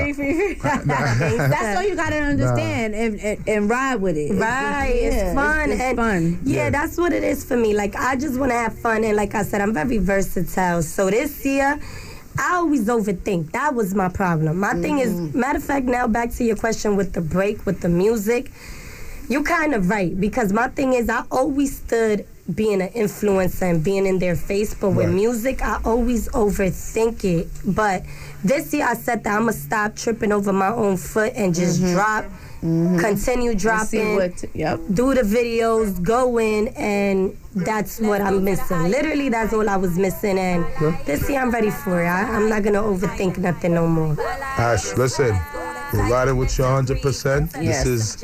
That's all you gotta understand and, and, and ride with it. Right, Yeah, it's fun. It's, and fun. Yeah, that's what it is for me. Like I just want to have fun, and like I said, I'm very versatile. So this year, I always overthink. That was my problem. My thing is, matter of fact, now back to your question with the break with the music. You're kind of right because my thing is, I always stood being an influencer and being in their face, but with Right. music, I always overthink it. But this year, I said that I'm gonna stop tripping over my own foot and just mm-hmm. drop, Mm-hmm. continue And see dropping what, yep. do the videos, go in, and that's what I'm missing. Literally, that's all I was missing. And this year, I'm ready for it. I, I'm not gonna overthink nothing no more. Ash, listen, we're riding with you 100%. Yes. This is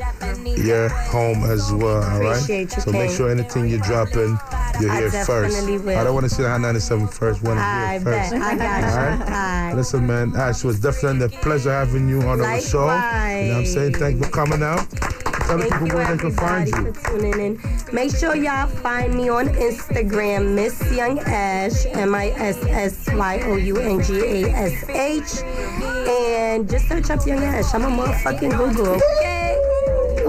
your home as well, all right? Appreciate you, so make sure anything you're dropping, you're I here first. will. I don't want to see the Hot 97 first. want to I hear bet. first. I got you. All right? Listen, man, Ash, was definitely a pleasure having you on our show. You know what I'm saying? Thank you for coming out. Tell the Thank people you, where they can find everybody, you. for tuning in. Make sure y'all find me on Instagram, Miss Young Ash, M I S S Y O U N G A S H, and just search up Young Ash. I'm a motherfucking Google. Okay.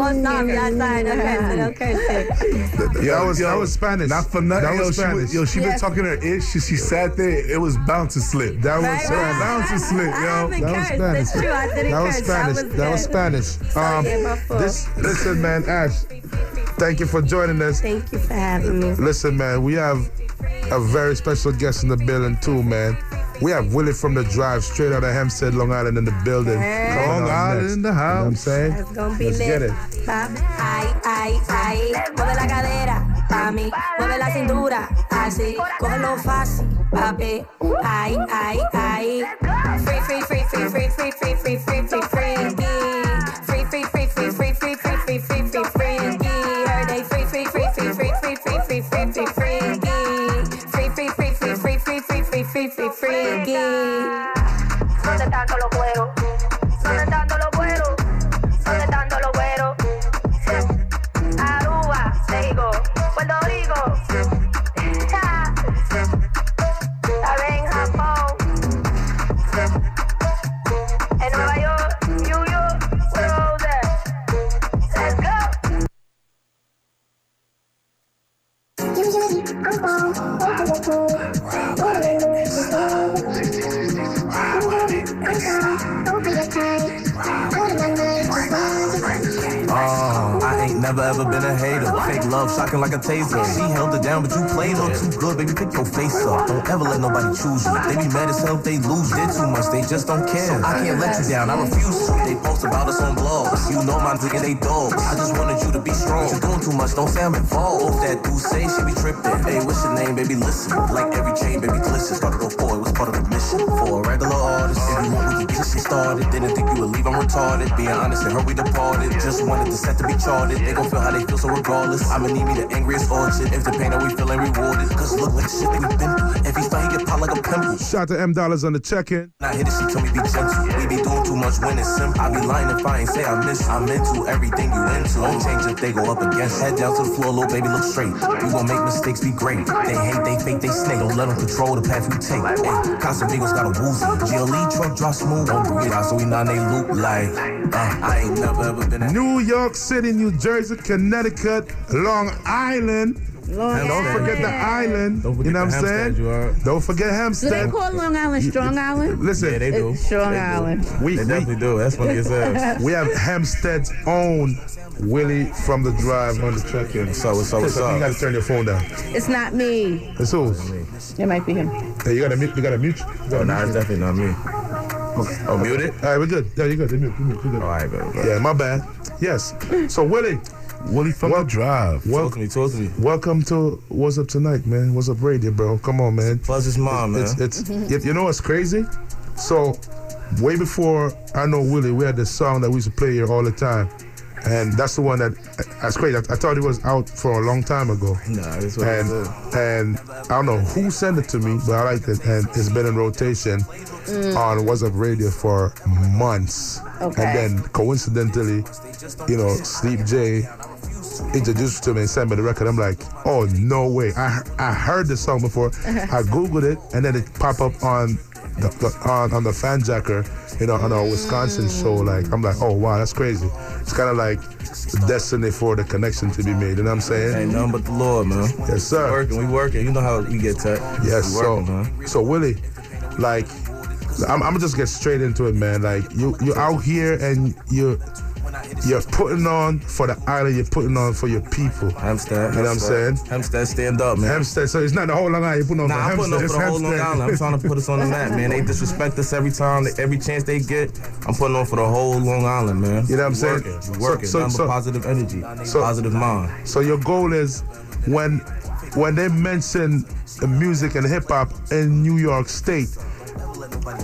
Oh, sorry, I signed. Okay, okay, okay. That was, that was Spanish. Not for nothing. That yo, was she Spanish. was, yo, she been Yes. talking her ish. She, she sat there. It was bound to slip. That was Right, Spanish. Bound to slip, yo. That was. Spanish. That's true. I didn't That was. Spanish. That was, That. Spanish. Um, yeah, my fault. this, listen, man, Ash. Thank you for joining us. Thank you for having me. Listen, man, we have a very special guest in the building too, man. We have Willie from the Drive, straight out of Hempstead, Long Island, in the building. Hey. Long Island in the You know what I'm house. saying? It's gonna be Let's lit. get it. Ay, ay, ay. Mueve la cadera, mami. Mueve la cintura, así. Cógelo fácil, papi. Ay, ay, ay. Free, free, free, free, free, free, free, free, free, free. Free, Fifi Friki. ¿Dónde están todos los juegos? Susan just don't care. I can't let you down, I refuse to. They post about us on blogs. You know my and they dope. I just wanted you to be strong. You're doing too much, don't say I'm involved. That do say she be tripping. Hey, what's your name, baby? Listen. Like every chain, baby, glisten. Started off boy, was part of the mission. For a regular artist, if you want, we can get shit started. Didn't think you would leave, I'm retarded. Being honest, and her we departed. Just wanted the set to be charted. They gon' feel how they feel, so regardless. I'ma need me the angriest orchard. If the pain that we feeling rewarded. Cause look like shit that we been through. If he start, he get popped like a pimple. Shout to M Dollars on the check-in. Not hit it, she told me be gentle. We be doing too much when it's simple. I be lying if I ain't say I miss you. I'm into everything you into. Won't change if they go up against. Head down to the floor, little baby, look straight. You gon' make mistakes, be great. They hate, they fake, they snake. Don't let them control the path you take. Hey, Casamigos got a woozy. GLE truck drop smooth. Don't breathe out, so we not they loop like. Uh, I ain't never ever been New York City, New Jersey, Connecticut, Long Island. Long and don't forget the island. Don't forget you know what I'm saying? You are. Don't forget Hempstead. Do they Hempstead. call Long Island Strong Island? Listen, Yeah, they do. It's Strong They do. Island. we, They we, definitely do. That's funny as hell. we have Hempstead's own Willie from the drive on the check-in. So what's up? What's Listen, You gotta turn your phone down. It's not me. It's who? It might be him. Hey, you gotta mute. You gotta mute. You Oh, gotta nah, it's definitely not me. Okay. Oh, mute it? All right, we're good. Yeah, you're good. You're mute. You're good. You're good. All right, baby. Yeah, my bad. Yes. So Willie, Willie from the drive. Talk to me, talk to me. Welcome to What's Up Tonight, man. What's Up Radio, bro. Come on, man. Plus his mom, man. It's, it's, you- you know what's crazy? So, way before I know Willie, we had this song that we used to play here all the time. And that's the one that, that's crazy. I, I thought it was out for a long time ago. Nah, that's what and, it is. and I don't know who sent it to me, but I liked it. And it's been in rotation Mm. on What's Up Radio for months. Okay. And then coincidentally, you know, Sleep J introduced to me and sent me the record. I'm like, oh no way! I I heard the song before. I googled it and then it popped up on the, the on on the fan jacker, you know, on our Wisconsin mm. show. Like I'm like, oh wow, that's crazy. It's kind of like destiny for the connection to be made. You know what I'm saying? Ain't nothing but the Lord, man. Yes, sir. We working, we working. You know how we get tech. Yes, we so man. so Willie, like, I'm, I'm gonna just get straight into it, man. Like you you out here and you you're putting on for the island. You're putting on for your people. Hempstead. You know what I'm saying? Hempstead, stand up, man. Hempstead. So it's not the whole Long Island. You're putting on Nah, for I'm putting up Hempstead. for the whole Long Island. I'm trying to put us on the map, man. They disrespect us every time, every chance they get. I'm putting on for the whole Long Island, man. You know what I'm saying? Working, So- working. so- so- positive energy, so- positive mind. So your goal is when when they mention the music and hip hop in New York State,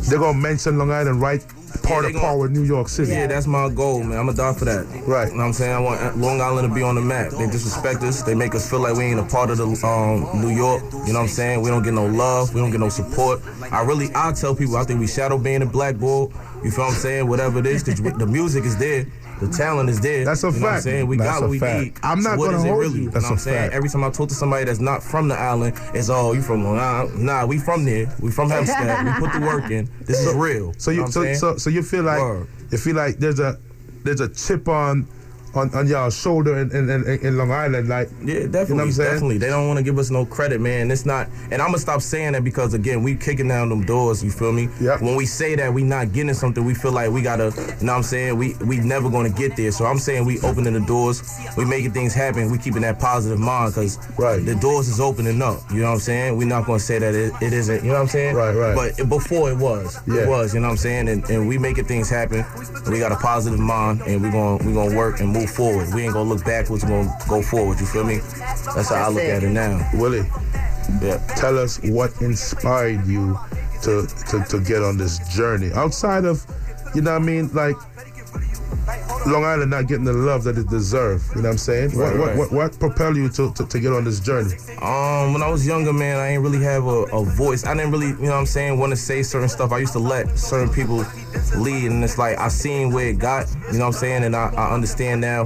they're gonna mention Long Island right part of with New York City. Yeah, that's my goal, man. I'm gonna die for that. Right. You know what I'm saying? I want Long Island to be on the map. They disrespect us. They make us feel like we ain't a part of the um, New York. You know what I'm saying? We don't get no love. We don't get no support. I really, I tell people, I think we shadow being a black bull. You feel what I'm saying? Whatever it is, because the music is there. The talent is there. That's a you know What I'm fact. saying? We That's got what we fact. need. I'm not So what gonna is it hold really? you. You That's know a what I'm saying? fact. Every time I talk to somebody that's not from the island, it's oh, you from Long Island? Nah, we from there. We from Hempstead. we put the work in. This is real. So know you I'm so, so so you feel like Word. you feel like there's a there's a chip on on, on y'all shoulder in, in, in, in Long Island, like Yeah, definitely, You know what I'm definitely. They don't want to give us no credit, man. It's not, and I'm gonna stop saying that because again, we kicking down them doors. You feel me? Yep. When we say that we not getting something, we feel like we gotta. You know what I'm saying? We we never gonna get there. So I'm saying we opening the doors. We making things happen. We keeping that positive mind because Right. the doors is opening up. You know what I'm saying? We're not gonna say that it, it isn't. You know what I'm saying? Right, right. But it- before it was, Yeah. it was. You know what I'm saying? And, and we making things happen. We got a positive mind, and we gonna we gonna work and move forward. We ain't gonna look backwards. We're gonna go forward. You feel me? That's how I look at it now. Willie. Yeah. Tell us what inspired you to, to to get on this journey outside of, you know what I mean, like. Long Island not getting the love that it deserves. You know what I'm saying? Right, what, what, right. what what propelled you to, to, to get on this journey? Um, when I was younger, man, I ain't really have a, a voice. I didn't really, you know what I'm saying, want to say certain stuff. I used to let certain people lead, and it's like I seen where it got, you know what I'm saying, and I, I understand now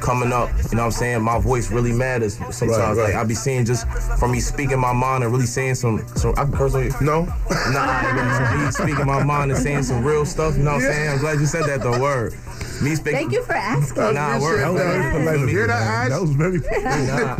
coming up, you know what I'm saying, my voice really matters sometimes. Right, right. Like I be seeing just from me speaking my mind and really saying some, some I can curse on you. No? Nah, me speaking my mind and saying some real stuff, you know what I'm saying? I'm glad you said that, though, word. Me speaking. Thank you for asking. Nah, word. That was very polite. Hear that, That was very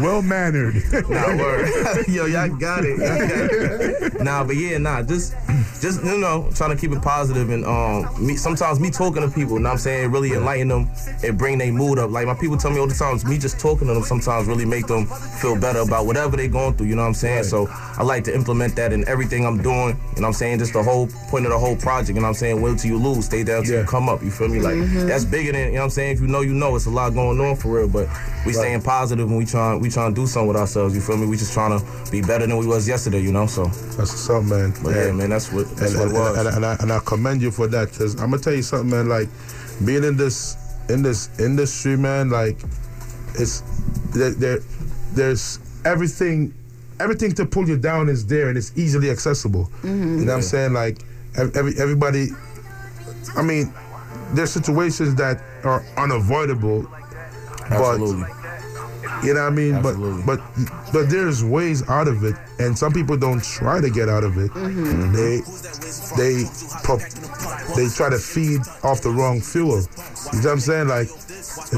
well mannered. Nah, word. Yo, y'all got it. Y'all got it. Nah, but yeah, nah, just, just you know, trying to keep it positive and um, me sometimes me talking to people, you know what I'm saying, really enlighten them and bring their mood up. Like my people tell me all the times, me just talking to them sometimes really make them feel better about whatever they're going through. You know what I'm saying? So I like to implement that in everything I'm doing. You know what I'm saying? Just the whole point of the whole project. You know what I'm saying? Wait till you lose, stay down till Yeah. you come up. You feel me? Like that's bigger than you know what I'm saying. If you know, you know. It's a lot going on for real, but we staying positive and we trying we trying to do something with ourselves. You feel me? We just trying to be better than we was yesterday. You know. So, That's what's up, man. but yeah, man, that's what that's and, what and, it was. and, and, I, and I commend you for that because I'm gonna tell you something, man. Like being in this in this industry, man. Like it's there, there there's everything everything to pull you down is there and it's easily accessible. Mm-hmm. You know what I'm saying? Like every everybody. I mean, there's situations that are unavoidable, Absolutely. but you know what I mean. Absolutely. But but but there's ways out of it, and some people don't try to get out of it. Mm-hmm. They they pro- they try to feed off the wrong fuel. You know what I'm saying? Like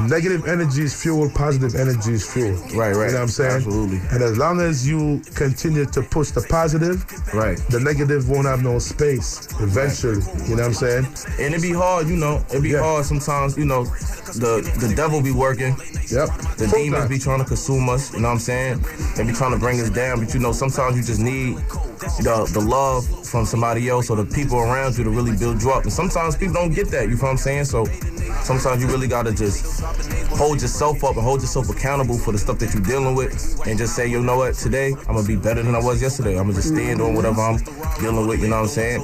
negative energy is fuel, positive energy is fuel. Right, right. You know what I'm saying? Absolutely. And as long as you continue to push the positive, Right. the negative won't have no space eventually. You know what I'm saying? And it be hard, you know. It be Yeah. hard sometimes, you know. The the devil be working. Yep. The Full demons time. be trying to consume us, you know what I'm saying? They be trying to bring us down, but you know, sometimes you just need the the love from somebody else or the people around you to really build you up. And sometimes people don't get that, you know what I'm saying? So sometimes you really gotta just hold yourself up and hold yourself accountable for the stuff that you're dealing with, and just say, you know what, today I'm gonna be better than I was yesterday. I'm gonna just stand on whatever I'm dealing with. You know what I'm saying?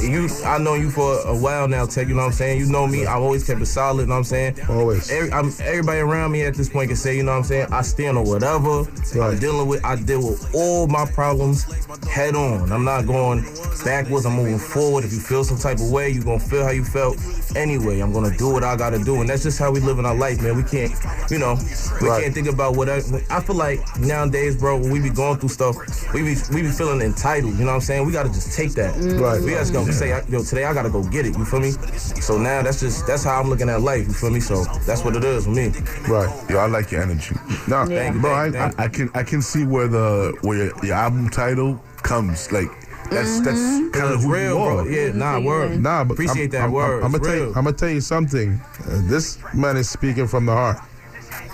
You, I know you for a while now, Ted. You know what I'm saying? You know me. I've always kept it solid. You know what I'm saying? Always. Every, I'm, everybody around me at this point can say, you know what I'm saying? I stand on whatever I'm dealing with. I deal with all my problems head on. I'm not going backwards. I'm moving forward. If you feel some type of way, you're gonna feel how you felt anyway. I'm gonna do what I gotta do, and that's just how we live in our life, man. We can't, you know, we Right. can't think about what I, I feel like nowadays, bro. When we be going through stuff, we be we be feeling entitled. You know what I'm saying? We gotta just take that. Mm. Right. We just gonna go say, yo, today I gotta go get it. You feel me? So now that's just that's how I'm looking at life. You feel me? So that's what it is for me. Right. Yo, I like your energy. No, Thank you, bro. thank I, thank I, I can I can see where the where your, your album title comes. Like that's that's kind of who real, you bro. Yeah, nah, word. Nah, but Appreciate I'm, that I'm, word. I'm, It's gonna tell you. I'm gonna tell you something. Uh, this man is speaking from the heart.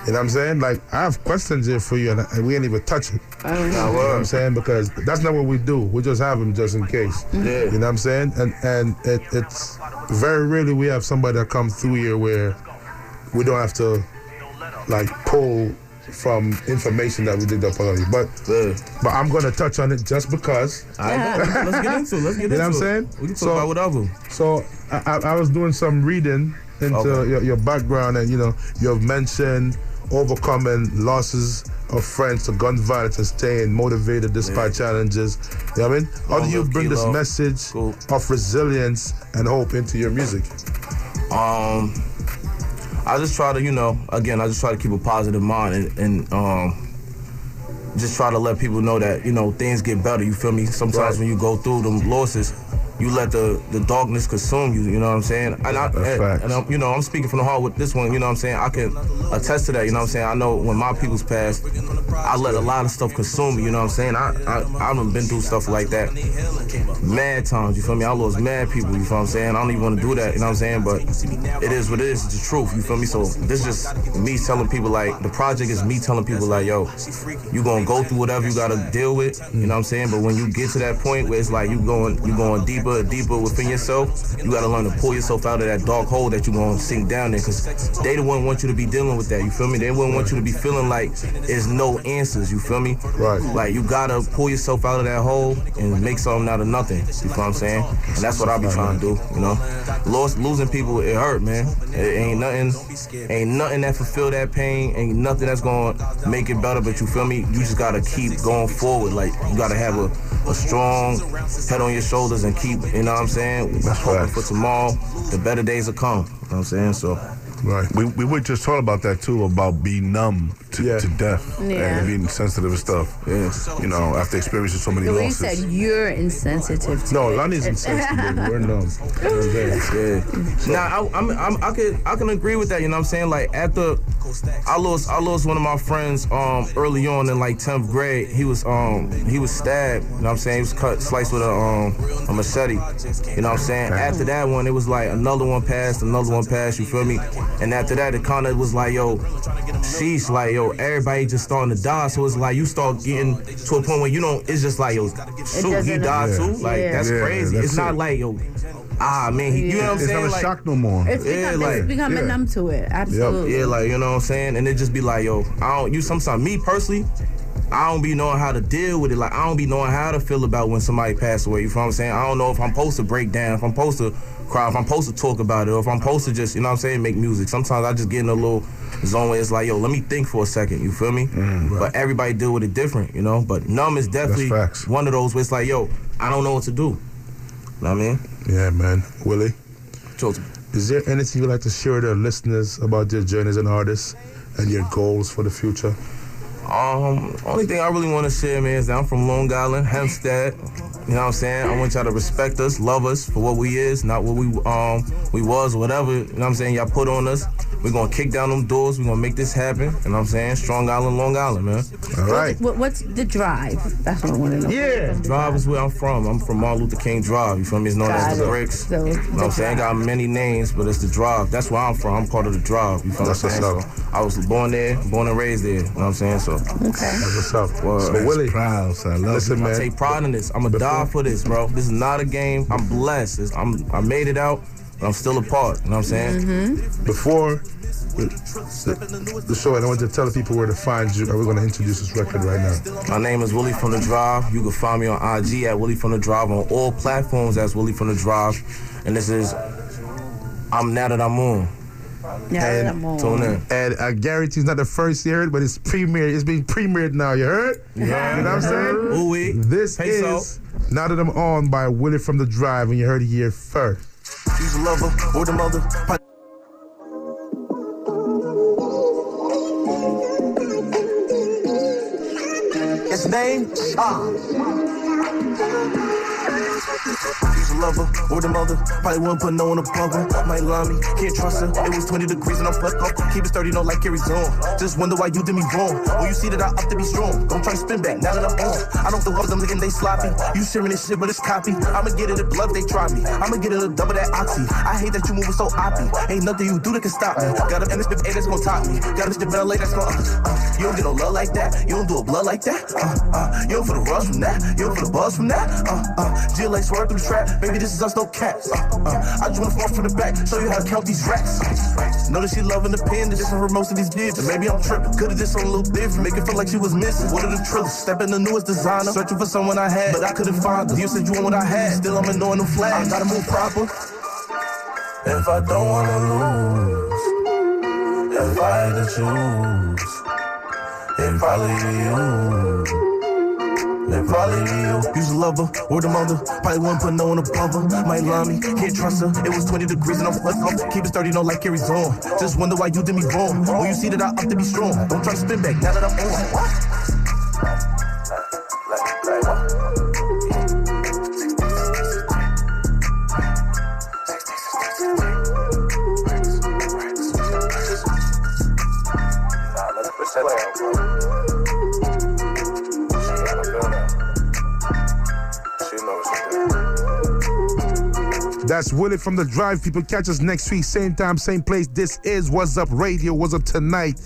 You know what I'm saying? Like I have questions here for you, and, and we ain't even touch it. Nah, You know what I'm saying? Because that's not what we do. We just have them just in case. Yeah. You know what I'm saying? And and it, it's very rarely we have somebody that come through here where we don't have to like pull from information that we did up already. But Yeah. but I'm gonna touch on it just because. All right, let's get into it. Let's get You know what I'm saying? We can talk So- about whatever. So I, I, I was doing some reading into Okay. your, your background, and you know you have mentioned overcoming losses of friends to gun violence and staying motivated despite challenges. You know what I mean? How do you bring this message Cool. of resilience and hope into your music? Um, I just try to, you know, again, I just try to keep a positive mind and, and um, just try to let people know that, you know, things get better. You feel me? Sometimes Right. when you go through them losses, you let the, the darkness consume you. You know what I'm saying? And I, That's and, I'm, you know, I'm speaking from the heart with this one. You know what I'm saying? I can attest to that. You know what I'm saying? I know when my people's passed, I let a lot of stuff consume me. You know what I'm saying? I I I done been through stuff like that mad times. You feel me? I lost mad people. You feel what I'm saying? I don't even want to do that. You know what I'm saying? But it is what it is. It's the truth. You feel me? So this is just me telling people like the project is me telling people like, yo, you gonna go through whatever you gotta deal with. You know what I'm saying? But when you get to that point where it's like you going you going deeper and deeper within yourself, you gotta learn to pull yourself out of that dark hole that you gonna sink down in. Cause they the one want you to be dealing with that. You feel me? They wouldn't want you to be feeling like there's no answers. You feel me? Right. Like you gotta pull yourself out of that hole and make something out of nothing. You feel what I'm saying? And that's what I be trying to do. You know, Lost, losing people, it hurt, man. It ain't nothing, ain't nothing that fulfill that pain. Ain't nothing that's gonna make it better. But you feel me? You just gotta keep going forward. Like you gotta have a, a strong head on your shoulders and keep. You know what I'm saying? That's Hoping facts. for tomorrow, the better days will come. You know what I'm saying? So. Right. We, we were just talking about that too, about being numb to, Yeah. to death Yeah. and being sensitive and stuff. Yeah. You know, after experiencing so many The way you losses. said you're insensitive to No, it. Lonnie's insensitive. We're numb. You know what I'm? Yeah. Nah, I, I'm, I'm, I could, I can agree with that. You know what I'm saying? Like after, I lost, I lost one of my friends um early on in like 10th grade. He was um he was stabbed. You know what I'm saying? He was cut, sliced with a um a machete. You know what I'm saying? After that one, it was like another one passed, another one passed. You feel me? And after that, it kind of was like yo, sheesh, like yo, everybody just starting to die. So it's like you start getting to a point where you don't. It's just like yo, shoot, he doesn't- died Yeah. too. Like Yeah. that's Yeah, crazy. that's it's not like yo. Ah man, he, you know what I'm it's saying? not a Like- shock no more. It's, Yeah, become, like- it's becoming yeah. numb to it. Absolutely. yeah, like you know what I'm saying, and it just be like, yo, I don't. You sometimes me personally, I don't be knowing how to deal with it. Like I don't be knowing how to feel about when somebody passed away. You feel what I'm saying? I don't know if I'm supposed to break down, if I'm supposed to cry, if I'm supposed to talk about it, or if I'm supposed to just, you know what I'm saying, make music. Sometimes I just get in a little zone where it's like, yo, let me think for a second. You feel me? Mm, but everybody deal with it different, you know. But numb is definitely one of those where it's like, yo, I don't know what to do. You know what I mean? Yeah, man. Willie, Chosen. is there anything you'd like to share with our listeners about your journey as an artist and your goals for the future? Um, only thing I really want to share, man, is that I'm from Long Island, Hempstead. You know what I'm saying? I want y'all to respect us, love us for what we is, not what we um we was, whatever. You know what I'm saying? Y'all put on us. We're gonna kick down them doors. We're gonna make this happen. You know what I'm saying? Strong Island, Long Island, man. All right. What, what's the drive? That's what I want to know. Yeah, Drive is where I'm from. I'm from Martin Luther King Drive. You feel me? It's known Got as the. Bricks. So, you know what I'm saying? Got many names, but it's the Drive. That's where I'm from. I'm part of the Drive. You feel That's what I'm saying? So I was born there, born and raised there. You know what I'm saying? So Okay. That's what's up. Word. So, Willie, proud, so I love listen, I man. take pride in this. I'm gonna die for this, bro. This is not a game. I'm blessed. It's- I'm I made it out. but I'm still a part. You know what I'm saying? Mm-hmm. Before the, the show, and I want to tell the people where to find you. and We're going to introduce this record right now. My name is Willie from the Drive. You can find me on IG at Willie from the Drive on all platforms. That's Willie from the Drive, and this is I'm now that I'm on. Now that I'm on. Tune in. And I guarantee it's not the first year, but it's premiered. It's being premiered now. You heard? Yeah. You know what I'm saying? Ooh wee. This Peso. is Now That I'm On by Willie from the Drive, and you heard it here first. She's a lover or the mother. His name, Sean. She's a lover or the mother. Probably wouldn't put no on a bubble. Might lie me, can't trust her. It was 20 degrees and I'm fucked up. Keep it sturdy, no like carries on. Just wonder why you did me wrong. When you see that I up to be strong, don't try to spin back now that I'm on. I don't throw up them looking they sloppy. You sharing this shit, but it's copy. I'ma get it in blood, they try me. I'ma get it a double that oxy. I hate that you moving so oppy. Ain't nothing you do that can stop me. Got a and A that's gonna top me. Got a bitch LA that's gonna. Uh, uh. You don't get no love like that. You don't do a blood like that. Uh, uh. You don't feel the rush from that. You don't feel the buzz from that. Uh, uh. GLA swerve through the trap. Baby, this is us, no cats. Uh, uh. I just wanna fall from the back. Show you how to count these racks. Know that she loving the pen. This from her most of these digits. Maybe I'm tripping. Could've did something a little different. Make it feel like she was missing. What are the truths? Step in the newest designer. Searching for someone I had, but I couldn't find her. You said you want what I had. Still I'm ignoring them flags. I gotta move proper. If I don't wanna lose, if I had to choose, it probably be you. It probably you. You's a lover or the mother. Probably wouldn't put no on a bumper. Might lie me, can't trust her. It was 20 degrees and I'm up. Keep it sturdy, no like carries on. Just wonder why you did me wrong. When you see that I up to be strong. Don't try to spin back now that I'm on. That's Willie from the Drive. People catch us next week, same time, same place. This is What's Up Radio. What's Up Tonight.